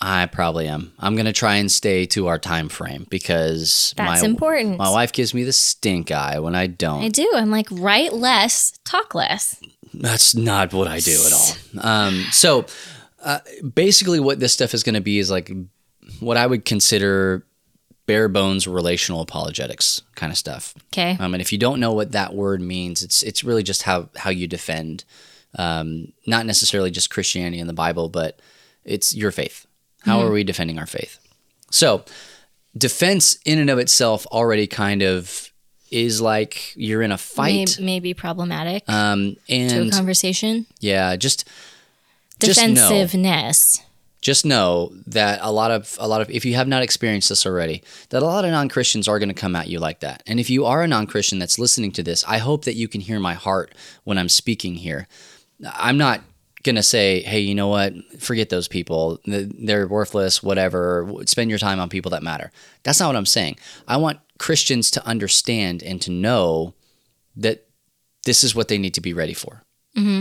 I probably am. I'm going to try and stay to our time frame because That's my, important. My wife gives me the stink eye when I don't. I do. I'm like write less, talk less. That's not what I do at all. Um, so uh, basically, what this stuff is going to be is like what I would consider bare bones relational apologetics kind of stuff. Okay. Um, and if you don't know what that word means, it's it's really just how how you defend, um, not necessarily just Christianity and the Bible, but it's your faith. How are we defending our faith? So, defense in and of itself already kind of is like you're in a fight, Maybe, maybe problematic um, to a and conversation. yeah, just Just know. defensiveness. just know that a lot of a lot of if you have not experienced this already that a lot of non-christians are going to come at you like that. And if you are a non-christian that's listening to this i hope that you can hear my heart when i'm speaking here. I'm not going to say hey you know what? Forget those people. They're worthless whatever. Spend your time on people that matter. That's not what i'm saying. I want christians to understand and to know that this is what they need to be ready for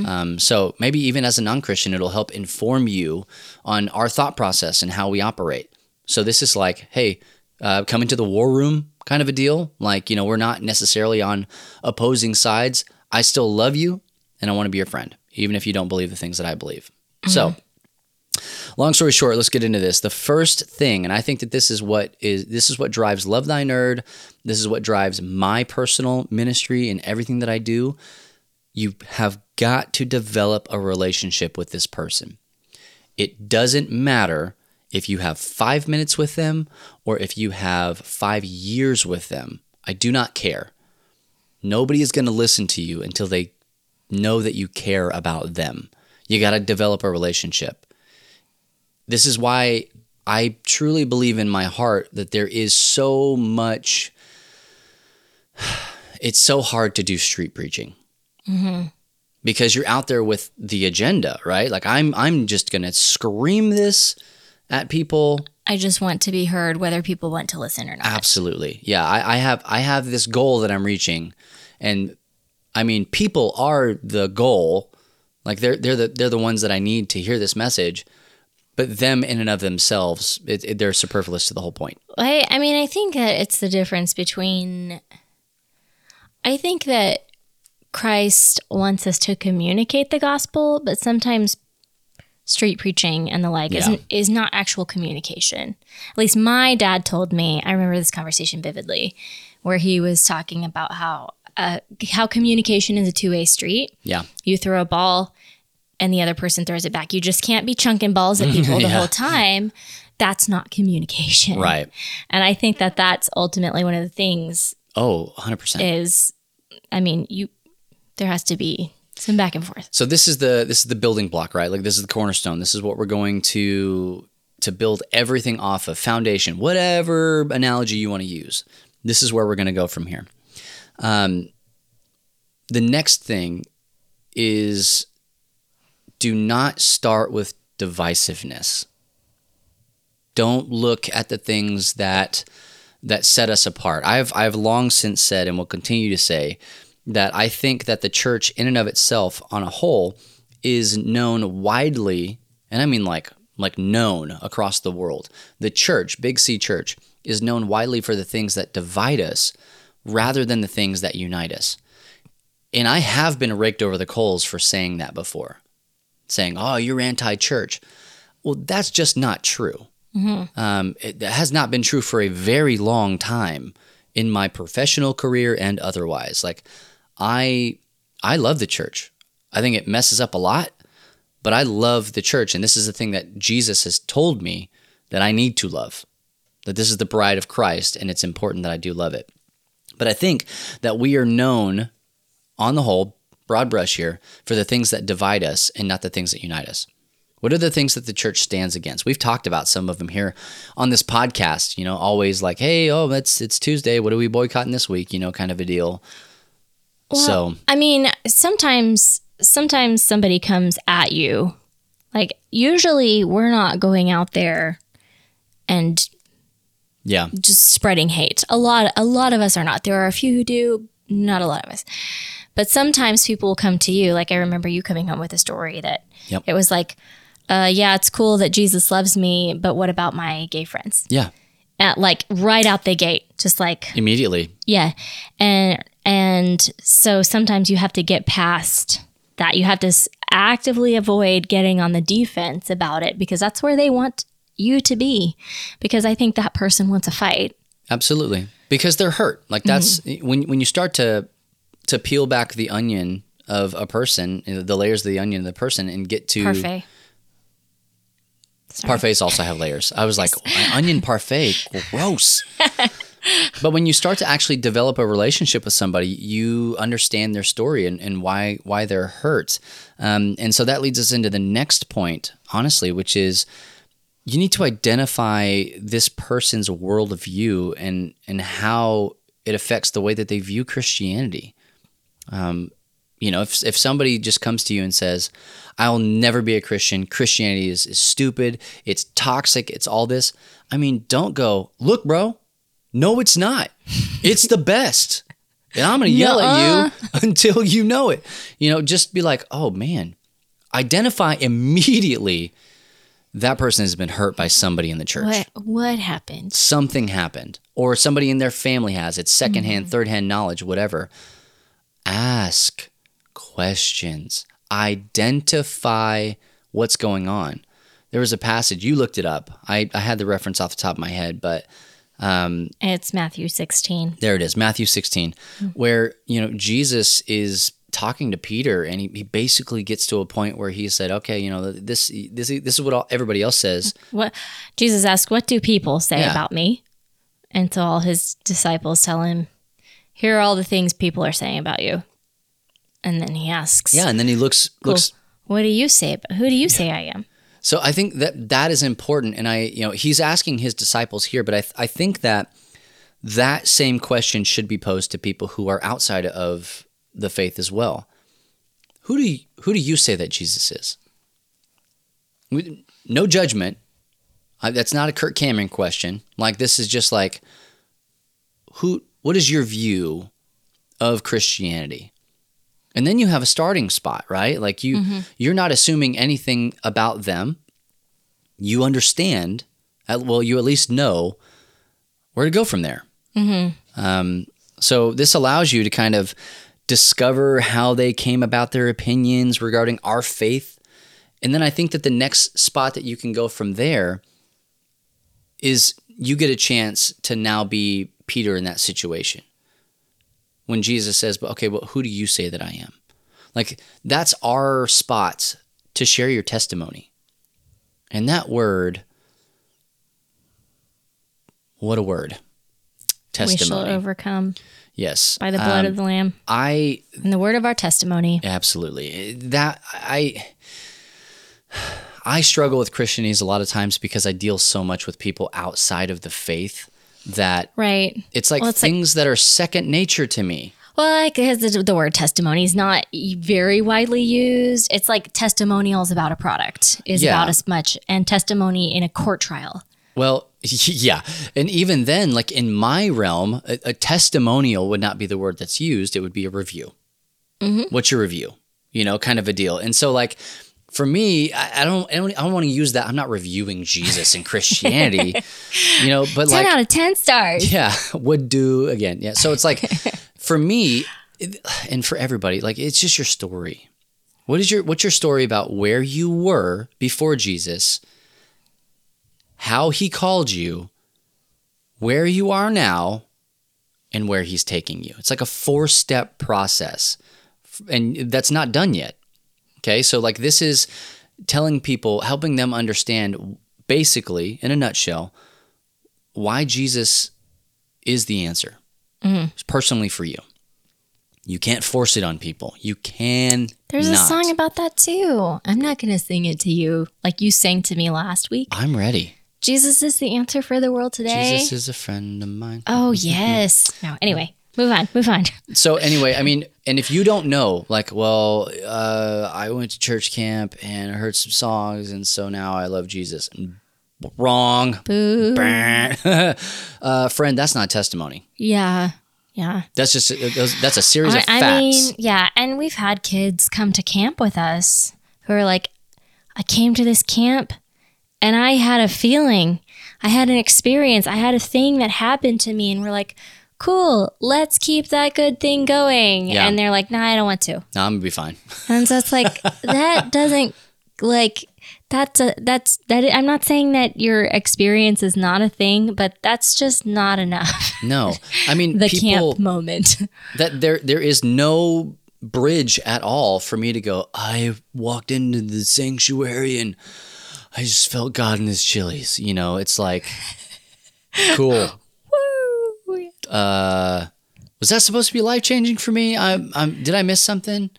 um, so maybe even as a non-Christian, it'll help inform you on our thought process and how we operate. So this is like, hey, uh, come into the war room kind of a deal. Like, you know, we're not necessarily on opposing sides. I still love you and I want to be your friend, even if you don't believe the things that I believe. So long story short, let's get into this. The first thing, and I think that this is what is this is what drives Love Thy Nerd. This is what drives my personal ministry and everything that I do. You have got to develop a relationship with this person. It doesn't matter if you have five minutes with them or if you have five years with them. I do not care. Nobody is going to listen to you until they know that you care about them. You got to develop a relationship. This is why I truly believe in my heart that there is so much, (sighs) it's so hard to do street preaching mm-hmm. because you're out there with the agenda, right? Like I'm I'm just going to scream this at people. I just want to be heard whether people want to listen or not. Absolutely. Yeah, I, I have I have this goal that I'm reaching and I mean people are the goal. Like they're they're the they're the ones that I need to hear this message. But them in and of themselves, it, it, they're superfluous to the whole point. I, I mean, I think that it's the difference between. I think that Christ wants us to communicate the gospel, but sometimes street preaching and the like Yeah. isn't is not actual communication. At least my dad told me. I remember this conversation vividly, where he was talking about how uh, how communication is a two way street. Yeah. You throw a ball, and the other person throws it back. You just can't be chunking balls at people (laughs) the Yeah. whole time. That's not communication, Right. And I think that that's ultimately one of the things Oh, 100%. is, I mean, you there has to be some back and forth. So this is the this is the building block, right? Like this is the cornerstone. This is what we're going to to build everything off of foundation, whatever analogy you want to use. This is where we're going to go from here. Um, the next thing is do not start with divisiveness. Don't look at the things that that set us apart. I've I've long since said and will continue to say that I think that the church in and of itself on a whole is known widely, and I mean like like known across the world. The church, Big C church, is known widely for the things that divide us rather than the things that unite us. And I have been raked over the coals for saying that before. Saying, "Oh, you're anti-church." Well, that's just not true. Um, it has not been true for a very long time in my professional career and otherwise. Like, I I love the church. I think it messes up a lot, but I love the church, and this is the thing that Jesus has told me that I need to love. That this is the bride of Christ, and it's important that I do love it. But I think that we are known, on the whole, broad brush here, for the things that divide us and not the things that unite us. What are the things that the church stands against? We've talked about some of them here on this podcast. You know, always like, "Hey, oh, it's it's Tuesday. What are we boycotting this week?" You know, kind of a deal. so I mean, sometimes sometimes somebody comes at you. Like usually we're not going out there and yeah, just spreading hate. A lot a lot of us are not. There are a few who do, not a lot of us. But sometimes people will come to you. Like I remember you coming home with a story that Yep. it was like, uh, yeah, it's cool that Jesus loves me, but what about my gay friends? yeah, At like right out the gate, just like immediately. yeah. And and so sometimes you have to get past that. You have to actively avoid getting on the defense about it because that's where they want you to be. Because I think that person wants a fight. Absolutely. Because they're hurt. Like that's when when you start to to peel back the onion of a person, you know, the layers of the onion of the person and get to Parfait. parfaits also have layers. I was like, onion parfait, gross. (laughs) But when you start to actually develop a relationship with somebody, you understand their story and, and why why they're hurt. Um, and so that leads us into the next point, honestly, which is you need to identify this person's worldview and and how it affects the way that they view Christianity. Um, you know, if if somebody just comes to you and says, "I'll never be a Christian. Christianity is, is stupid. It's toxic. It's all this." I mean, don't go. Look, bro. No, it's not. (laughs) It's the best. And I'm going to yell at you (laughs) until you know it. You know, just be like, "Oh man." Identify immediately that person has been hurt by somebody in the church What what happened? something happened or somebody in their family has it's secondhand third-hand knowledge whatever ask questions identify what's going on there was a passage you looked it up i, I had the reference off the top of my head but um, It's Matthew 16. there it is matthew 16 hmm. where you know jesus is talking to peter and he, he basically gets to a point where he said okay you know this this, this is what all, everybody else says What Jesus asked, "What do people say Yeah. about me?" And so all his disciples tell him, "Here are all the things people are saying about you." And then he asks, yeah and then he looks "Well, looks what do you say? About, who do you say I am?" So I think that that is important, and I, you know, he's asking his disciples here, but I, th- I think that that same question should be posed to people who are outside of the faith as well. Who do you, who do you say that Jesus is? We- No judgment. I, that's not a Kirk Cameron question. Like this is just like, who? What is your view of Christianity? And then you have a starting spot, right? Like you you're not assuming anything about them. You understand, well, you at least know where to go from there. Um, so this allows you to kind of discover how they came about their opinions regarding our faith. And then I think that the next spot that you can go from there is you get a chance to now be Peter in that situation when Jesus says, "But okay, well, who do you say that I am?" Like that's our spot to share your testimony. And that word, what a word, Testimony. We shall overcome yes, by the blood Um, of the Lamb I and the word of our testimony. Absolutely. That I I struggle with Christianese a lot of times because I deal so much with people outside of the faith that Right. it's like Well, it's like- things that are second nature to me. Well, because the, the word testimony is not very widely used. It's like testimonials about a product is Yeah. about as much, and testimony in a court trial. Well, (laughs) yeah. And even then, like in my realm, a, a testimonial would not be the word that's used. It would be a review. Mm-hmm. What's your review? You know, kind of a deal. And so, like, for me, I, I don't, I don't, I don't want to use that. I'm not reviewing Jesus and Christianity, (laughs) you know, but 10 like, out of 10 stars. yeah, (laughs) would do again. Yeah. So it's like, (laughs) for me, it- and for everybody, like, it's just your story. What is your, what's your story about where you were before Jesus? how he called you, where you are now, and where he's taking you. It's like a four step process. And that's not done yet. Okay. So, like, this is telling people, helping them understand, basically, in a nutshell, why Jesus is the answer mm-hmm. It's personally for you. You can't force it on people. You can. There's a song about that too. I'm not going to sing it to you like you sang to me last week. I'm ready. Jesus is the answer for the world today. Jesus is a friend of mine. oh, yes. No, anyway, move on, move on. So anyway, I mean, and if you don't know, like, well, uh, I went to church camp and I heard some songs, and so now I love Jesus. Wrong, Boo. (laughs) uh, friend. That's not testimony. Yeah. Yeah. That's just that's a series I, of I mean, yeah. And we've had kids come to camp with us who are like, I came to this camp and I had a feeling, I had an experience, I had a thing that happened to me. And we're like, cool, let's keep that good thing going. Yeah. And they're like, nah, I don't want to. no, I'm gonna be fine. And so it's like, (laughs) that doesn't like, that's a, that's that. I'm not saying that your experience is not a thing, but that's just not enough. No, I mean, (laughs) the people camp moment. that there there is no bridge at all for me to go. I walked into the sanctuary and I just felt God in His chilies. You know, it's like cool. Uh, was that supposed to be life changing for me? I, I'm, did I miss something?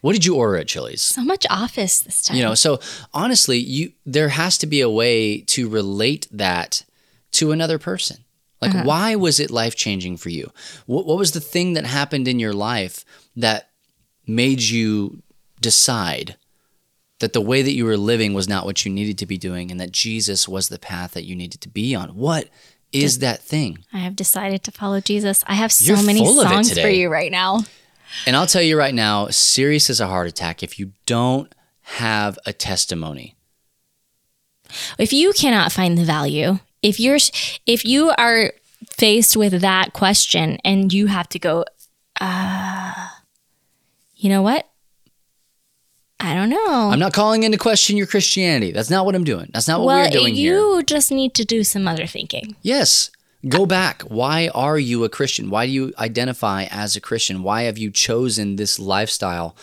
What did you order at Chili's? So much office this time. You know, so honestly, you there has to be a way to relate that to another person. Like, why was it life changing for you? What, what was the thing that happened in your life that made you decide that the way that you were living was not what you needed to be doing and that Jesus was the path that you needed to be on? What is that thing? I have decided to follow Jesus. I have so You're many full of it songs for you right now. And I'll tell you right now, serious as a heart attack if you don't have a testimony. If you cannot find the value, if you're if you are faced with that question and you have to go, uh, you know what? I don't know. I'm not calling into question your Christianity. That's not what I'm doing. That's not what well, we're doing here. you just need to do some other thinking. Yes. Go back. Why are you a Christian? Why do you identify as a Christian? Why have you chosen this lifestyle?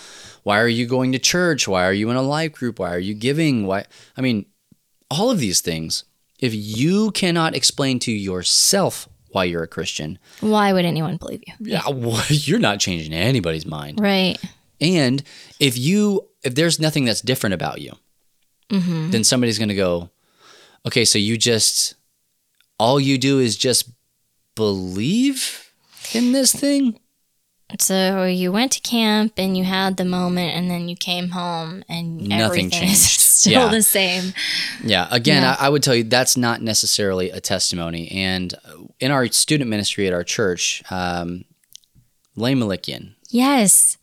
Why are you going to church? Why are you in a life group? Why are you giving? Why I mean, all of these things. If you cannot explain to yourself why you're a Christian, Why would anyone believe you? yeah, (laughs) well, you're not changing anybody's mind. Right. And if you if there's nothing that's different about you, then somebody's going to go, okay, so you just all you do is just believe in this thing. So you went to camp and you had the moment, and then you came home and Nothing everything is changed. (laughs) still Yeah. the same. Yeah. Again, Yeah. I, I would tell you that's not necessarily a testimony. And in our student ministry at our church, um, Lane Malikian, Yes.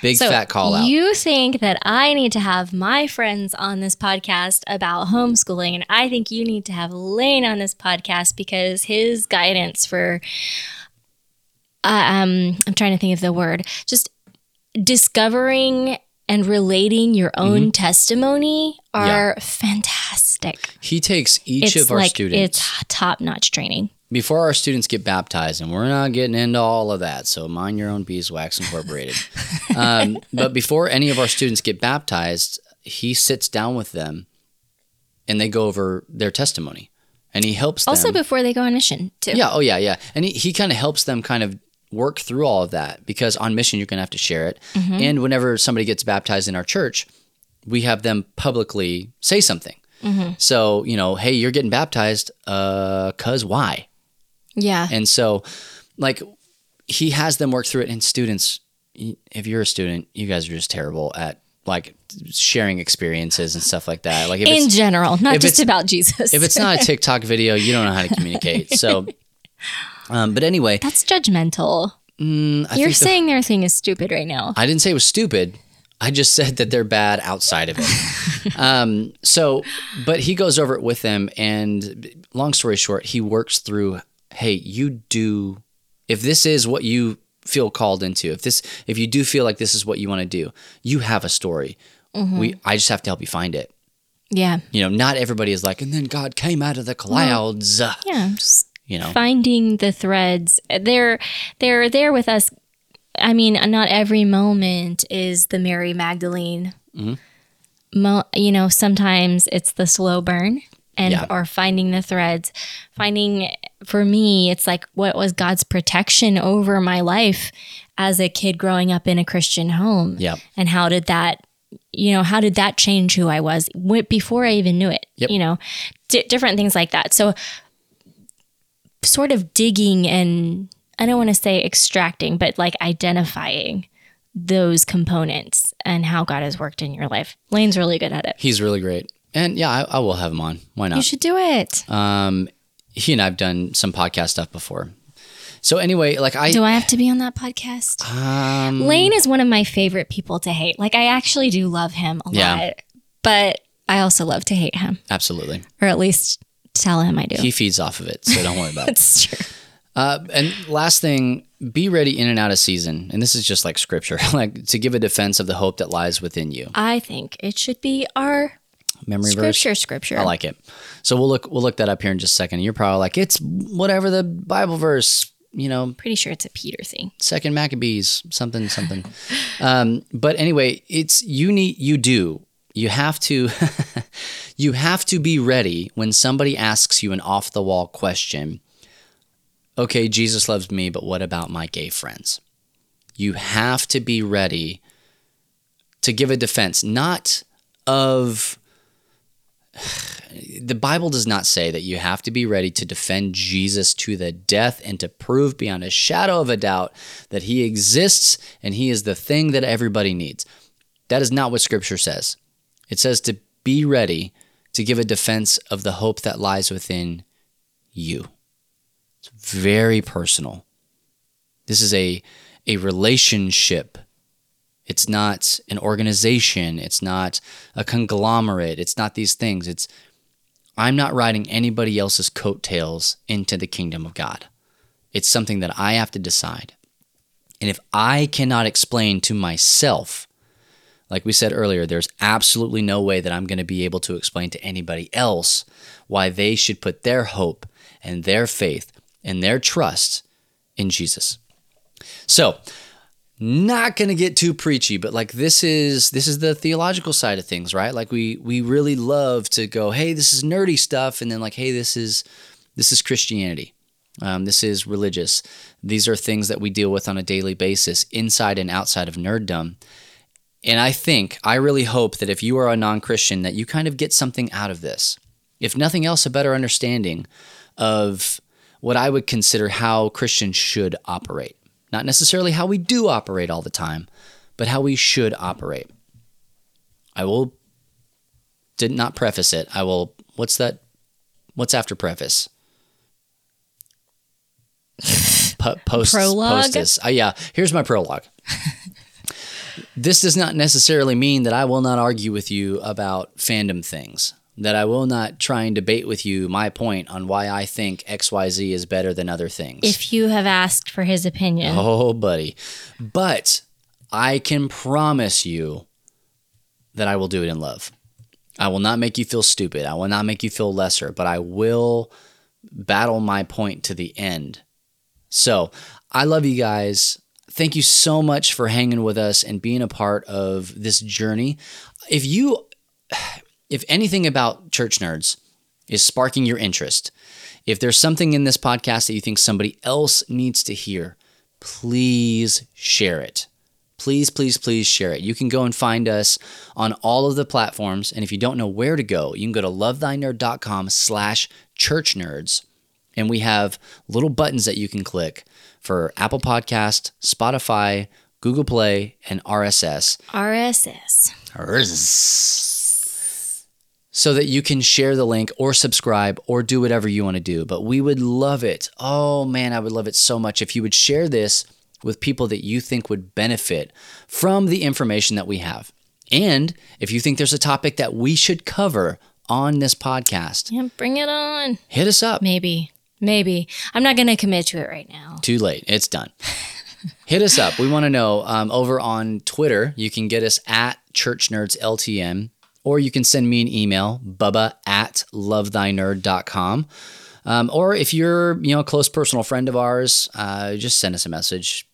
Big So fat call out. You think that I need to have my friends on this podcast about homeschooling, and I think you need to have Lane on this podcast because his guidance for, uh, um, I'm trying to think of the word, just discovering and relating your own testimony are fantastic. he takes each it's of our like students. it's top notch training. Before our students get baptized, and we're not getting into all of that, so mind your own beeswax incorporated. (laughs) um, but before any of our students get baptized, he sits down with them, and they go over their testimony, and he helps them. Also, before they go on mission too. yeah, oh yeah, yeah, and he, he kind of helps them kind of work through all of that because on mission you're gonna have to share it, Mm-hmm. and whenever somebody gets baptized in our church, we have them publicly say something. Mm-hmm. So you know, hey, you're getting baptized, uh, cause why? Yeah. And so, like, he has them work through it. And students, if you're a student, you guys are just terrible at like sharing experiences and stuff like that. Like, if In general, not just about Jesus. if it's not a (laughs) TikTok video, you don't know how to communicate. So, (laughs) um, but anyway, That's judgmental. mm, I You're think the- saying their thing is stupid right now. I didn't say it was stupid. I just said that they're bad outside of it. (laughs) um, so, but he goes over it with them, and long story short, he works through. Hey, you do. If this is what you feel called into, if this, if you do feel like this is what you want to do, you have a story. Mm-hmm. We, I just have to help you find it. Yeah. You know, not everybody is like, and then God came out of the clouds. Yeah. Just you know, finding the threads. They're they're there with us. I mean, not every moment is the Mary Magdalene. Mm-hmm. Mo- you know, sometimes it's the slow burn and Yeah. or finding the threads. Finding for me, it's like what was God's protection over my life as a kid growing up in a Christian home. Yep. And how did that you know, how did that change who I was before I even knew it? Yep. You know, di different things like that. So sort of digging and I don't want to say extracting, but like identifying those components and how God has worked in your life. Lane's really good at it. he's really great. And yeah, I, I will have him on. Why not? You should do it. Um, he and I've done some podcast stuff before. So anyway, like I, do I have to be on that podcast? um, Lane is one of my favorite people to hate. Like I actually do love him a Yeah. lot, but I also love to hate him, absolutely. or at least tell him I do. He feeds off of it, so don't worry about (laughs) it. That's true. Uh, and last thing, be ready in and out of season. And this is just like scripture, (laughs) like to give a defense of the hope that lies within you. I think it should be our Memory verse. scripture. Scripture. I like it. So we'll look we'll look that up here in just a second. You're probably like, it's whatever the Bible verse, you know, Pretty sure it's a Peter thing. second Maccabees, something, something. um, but anyway, it's you need you do. You have to (laughs) you have to be ready when somebody asks you an off the wall question. okay, Jesus loves me, but what about my gay friends? You have to be ready to give a defense, not of. The Bible does not say that you have to be ready to defend Jesus to the death and to prove beyond a shadow of a doubt that he exists and he is the thing that everybody needs. That is not what Scripture says. It says to be ready to give a defense of the hope that lies within you. It's very personal. This is a, a relationship. It's not an organization. It's not a conglomerate. It's not these things. It's I'm not riding anybody else's coattails into the kingdom of God. It's something that I have to decide. And if I cannot explain to myself, like we said earlier, there's absolutely no way that I'm going to be able to explain to anybody else why they should put their hope and their faith and their trust in Jesus. So, not going to get too preachy, but like this is this is the theological side of things, right? Like we we really love to go, "Hey, this is nerdy stuff," and then like, "Hey, this is this is Christianity." Um, this is religious. These are things that we deal with on a daily basis, inside and outside of nerddom. And I think, I really hope that if you are a non Christian, that you kind of get something out of this. If nothing else, a better understanding of what I would consider how Christians should operate. Not necessarily how we do operate all the time, but how we should operate. I will, did not preface it. I will, what's that? What's after preface? Po- (laughs) post, Prologue? Postus. Uh, yeah, here's my prologue. (laughs) this does not necessarily mean that I will not argue with you about fandom things, that I will not try and debate with you my point on why I think XYZ is better than other things. If you have asked for his opinion. Oh, buddy. But I can promise you that I will do it in love. I will not make you feel stupid. I will not make you feel lesser, but I will battle my point to the end. So I love you guys. Thank you so much for hanging with us and being a part of this journey. If you, if anything about church nerds is sparking your interest, if there's something in this podcast that you think somebody else needs to hear, please share it. Please, please, please share it. You can go and find us on all of the platforms. And if you don't know where to go, you can go to lovethynerd.com slash church nerds. And we have little buttons that you can click for Apple Podcast, Spotify, Google Play, and RSS RSS. So that you can share the link or subscribe or do whatever you want to do. But we would love it. Oh man, I would love it so much if you would share this with people that you think would benefit from the information that we have. And if you think there's a topic that we should cover on this podcast, Yeah, bring it on. hit us up. Maybe. Maybe. I'm not going to commit to it right now. Too late. It's done. (laughs) Hit us up. We want to know. Um, over on Twitter, you can get us at Church Nerds LTN, or you can send me an email, bubba at lovethynerd.com. Um, or if you're, you know, a close personal friend of ours, uh, just send us a message.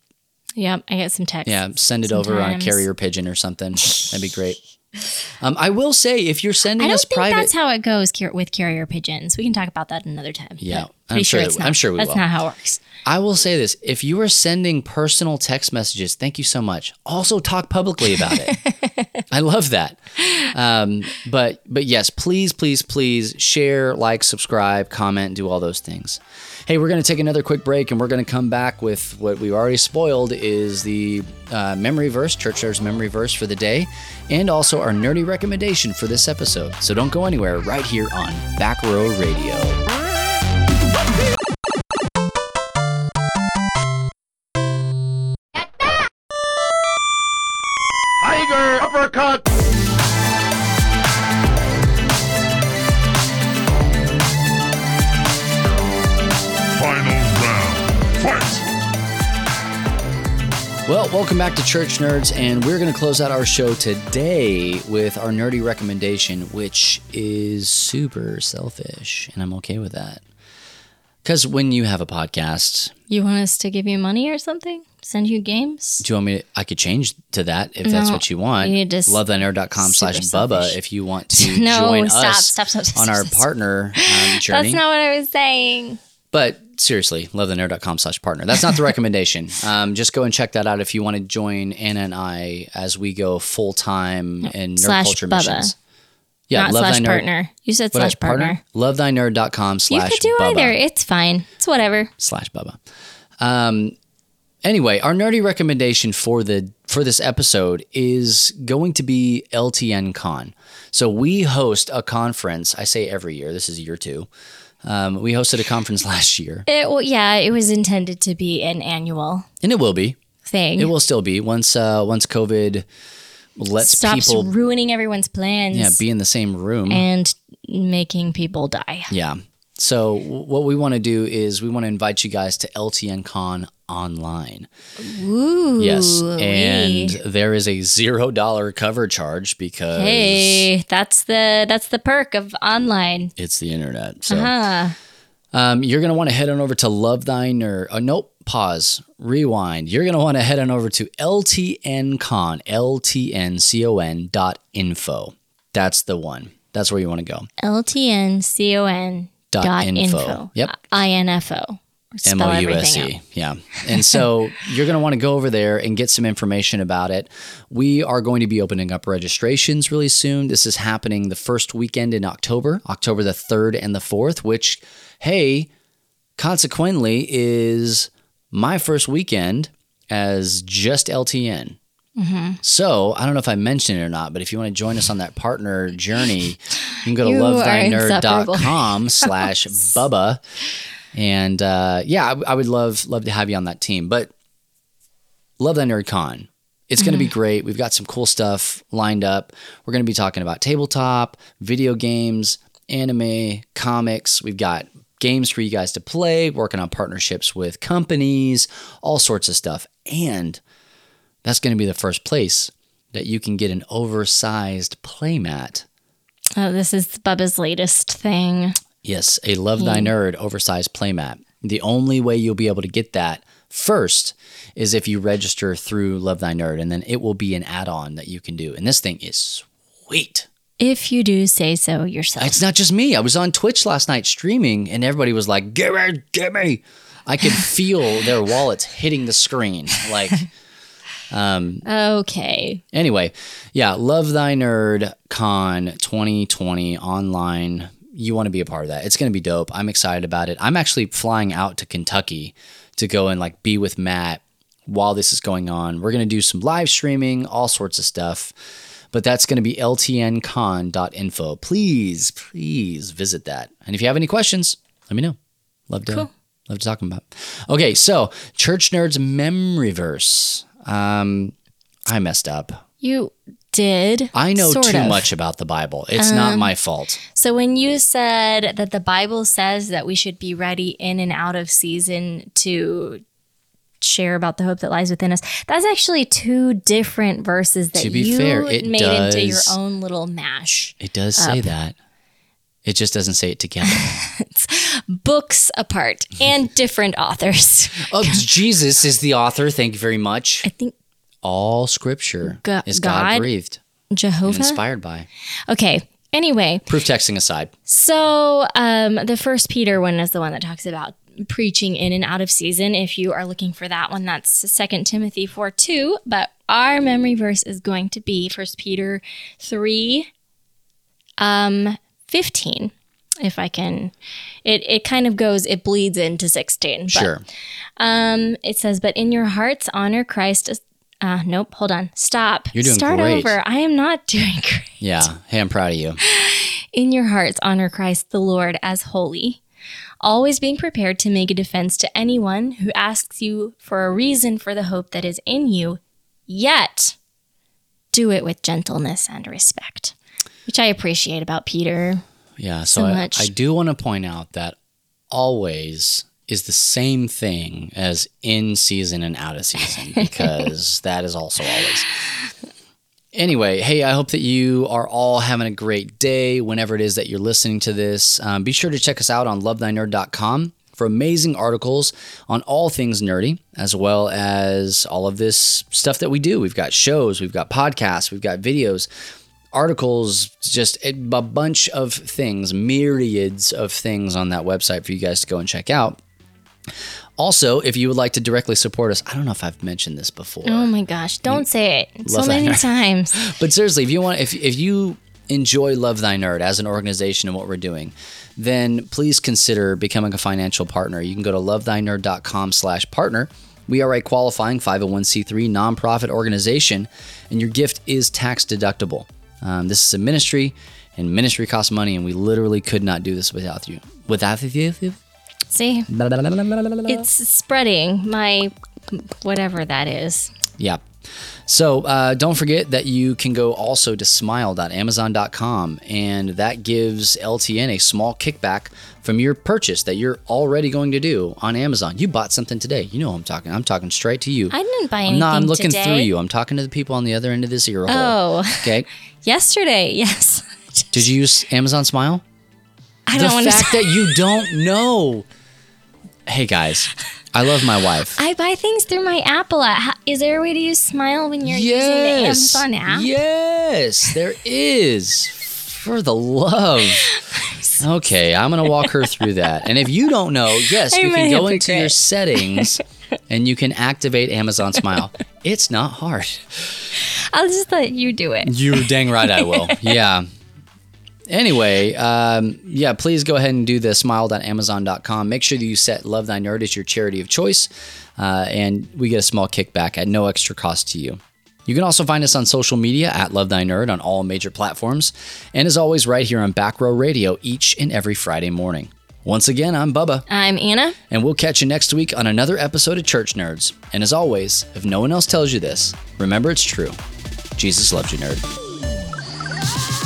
Yep, I get some text. Yeah, send it over on a carrier pigeon or something. That'd be great. Um, I will say, if you're sending I don't us think private, that's how it goes with carrier pigeons. We can talk about that another time. Yeah, I'm sure it's not. I'm sure we That's will. not how it works. I will say this: if you are sending personal text messages, thank you so much. Also, talk publicly about it. (laughs) I love that. Um, but but yes, please, please, please share, like, subscribe, comment, do all those things. Hey, we're going to take another quick break, and we're going to come back with what we've already spoiled is the uh, memory verse, Church memory verse for the day, and also our nerdy recommendation for this episode. So don't go anywhere. Right here on Back Row Radio. Tiger uppercut. Well, welcome back to Church Nerds, and we're going to close out our show today with our nerdy recommendation, which is super selfish, and I'm okay with that. Because when you have a podcast, You want us to give you money or something? Send you games? do you want me to, I could change to that if that's what you want. you s- LoveThyNerd.com slash Bubba if you want (laughs) to No, join stop, us stop, stop, on our partner um, journey. That's not what I was saying. But seriously, lovethynerd.com slash partner. That's not the (laughs) recommendation. Um, just go and check that out if you want to join Anna and I as we go full time in nerd Slash culture Bubba. missions. Yeah, Not Love slash Thy Nerd- partner. You said What, slash partner. Lovethynerd.com You slash could do Bubba. either. It's fine. It's whatever. slash Bubba. Um, anyway, our nerdy recommendation for the for this episode is going to be LTN Con. So we host a conference. I say every year. This is year two. Um, we hosted a conference (laughs) last year, It, well, yeah, it was intended to be an annual and it will be. thing. It will still be once uh, once COVID lets Stops people ruining everyone's plans yeah be in the same room. and making people die. Yeah. So what we want to do is we want to invite you guys to LTN Con online. Ooh. Yes, and there is a zero dollar cover charge because Hey, that's the that's the perk of online. it's the internet. So Huh. um, you're gonna want to head on over to Love Thy Nerd. Oh nope, pause, rewind. You're gonna want to head on over to LTNCon, LTNCon dot info. That's the one. That's where you want to go. LTNCON Dot dot info. info. Yep. INFO. M Spell O U everything S out. E. Yeah. And so (laughs) you're going to want to go over there and get some information about it. We are going to be opening up registrations really soon. This is happening the first weekend in October, October the 3rd and the 4th, which, hey, consequently is my first weekend as just LTN. So I don't know if I mentioned it or not, but if you want to join us on that partner journey, you can go to (laughs) You are insufferable. lovethynerd.com (laughs) slash Bubba. And uh, yeah, I, I would love love to have you on that team. But love that nerd con. It's going to be great. We've got some cool stuff lined up. We're going to be talking about tabletop, video games, anime, comics. We've got games for you guys to play, working on partnerships with companies, all sorts of stuff. And that's going to be the first place that you can get an oversized playmat. Oh, this is Bubba's latest thing. Yes, a Love Thy hmm. Nerd oversized playmat. The only way you'll be able to get that first is if you register through Love Thy Nerd, and then it will be an add on that you can do. And this thing is sweet. If you do say so yourself. It's not just me. I was on Twitch last night streaming, and everybody was like, Give me, give me. I could feel their wallets hitting the screen. Like, (laughs) Um, okay. Anyway, yeah, Love Thy Nerd Con 2020 online. You want to be a part of that. It's going to be dope. I'm excited about it. I'm actually flying out to Kentucky to go and like be with Matt while this is going on. We're going to do some live streaming, all sorts of stuff. But that's going to be ltncon.info. Please, please visit that. And if you have any questions, let me know. Love to love to talk about. Okay, so Church Nerds memory verse. Um, I messed up. You did. I know sort too of. Um, much about the Bible. It's not my fault. So when you said that the Bible says that we should be ready in and out of season to share about the hope that lies within us, that's actually two different verses that To be you fair, it made into your own little mash. It does say that. It just doesn't say it together. (laughs) Books apart and (laughs) different authors. oh, (laughs) Jesus is the author. Thank you very much. I think All scripture Go- is God? Breathed Jehovah. inspired by. Okay. Anyway, Proof texting aside. So um, the first Peter one is the one that talks about preaching in and out of season. If you are looking for that one, that's Second Timothy 4 2. But our memory verse is going to be First Peter 3 um, 15. If I can, it, it kind of goes, it bleeds into 16. But, Sure. Um, it says, but in your hearts, honor Christ. Uh, nope, hold on. Stop. You're doing Start great. over. I am not doing (laughs) great. Yeah. Hey, I'm proud of you. In your hearts, honor Christ the Lord as holy, always being prepared to make a defense to anyone who asks you for a reason for the hope that is in you, yet do it with gentleness and respect, which I appreciate about Peter. Yeah. So, So I, much. I do want to point out that always is the same thing as in season and out of season (laughs) because that is also always. Anyway, hey, I hope that you are all having a great day whenever it is that you're listening to this. Um, be sure to check us out on lovethynerd.com for amazing articles on all things nerdy, as well as all of this stuff that we do. We've got shows, we've got podcasts, we've got videos, articles, just a bunch of things, myriads of things on that website for you guys to go and check out. Also, if you would like to directly support us, I don't know if I've mentioned this before. Oh my gosh, don't say it so Love many times. (laughs) But seriously, if you want, if if you enjoy Love Thy Nerd as an organization and what we're doing, then please consider becoming a financial partner. You can go to lovethynerd.com/partner. We are a qualifying 501c3 nonprofit organization, and your gift is tax deductible. Um, this is a ministry, and ministry costs money, and we literally could not do this without you. Without you. See, it's spreading my whatever that is. Yeah. So uh, don't forget that you can go also to smile.amazon.com, and that gives LTN a small kickback from your purchase that you're already going to do on Amazon. You bought something today. You know who I'm talking. I'm talking straight to you. I didn't buy anything not. I'm looking today. through you. I'm talking to the people on the other end of this ear hole. Oh, Okay. (laughs) yesterday, yes. (laughs) Did you use Amazon Smile? I the don't to. fact (laughs) that you don't know. Hey guys, I love my wife. I buy things through my Apple app. Is there a way to use Smile when you're using the Amazon app? Yes, there is. For the love. Okay, I'm going to walk her through that. And if you don't know, yes, you I'm can a go into your settings and you can activate Amazon Smile. It's not hard. I'll just let you do it. You're dang right I will. (laughs) Yeah. Anyway, um, yeah, please go ahead and do the smile.amazon.com. Make sure that you set Love Thy Nerd as your charity of choice, uh, and we get a small kickback at no extra cost to you. You can also find us on social media at Love Thy Nerd on all major platforms, and as always, right here on Back Row Radio each and every Friday morning. Once again, I'm Bubba, I'm Anna. and we'll catch you next week on another episode of Church Nerds. And as always, if no one else tells you this, remember it's true. Jesus loves you, nerd.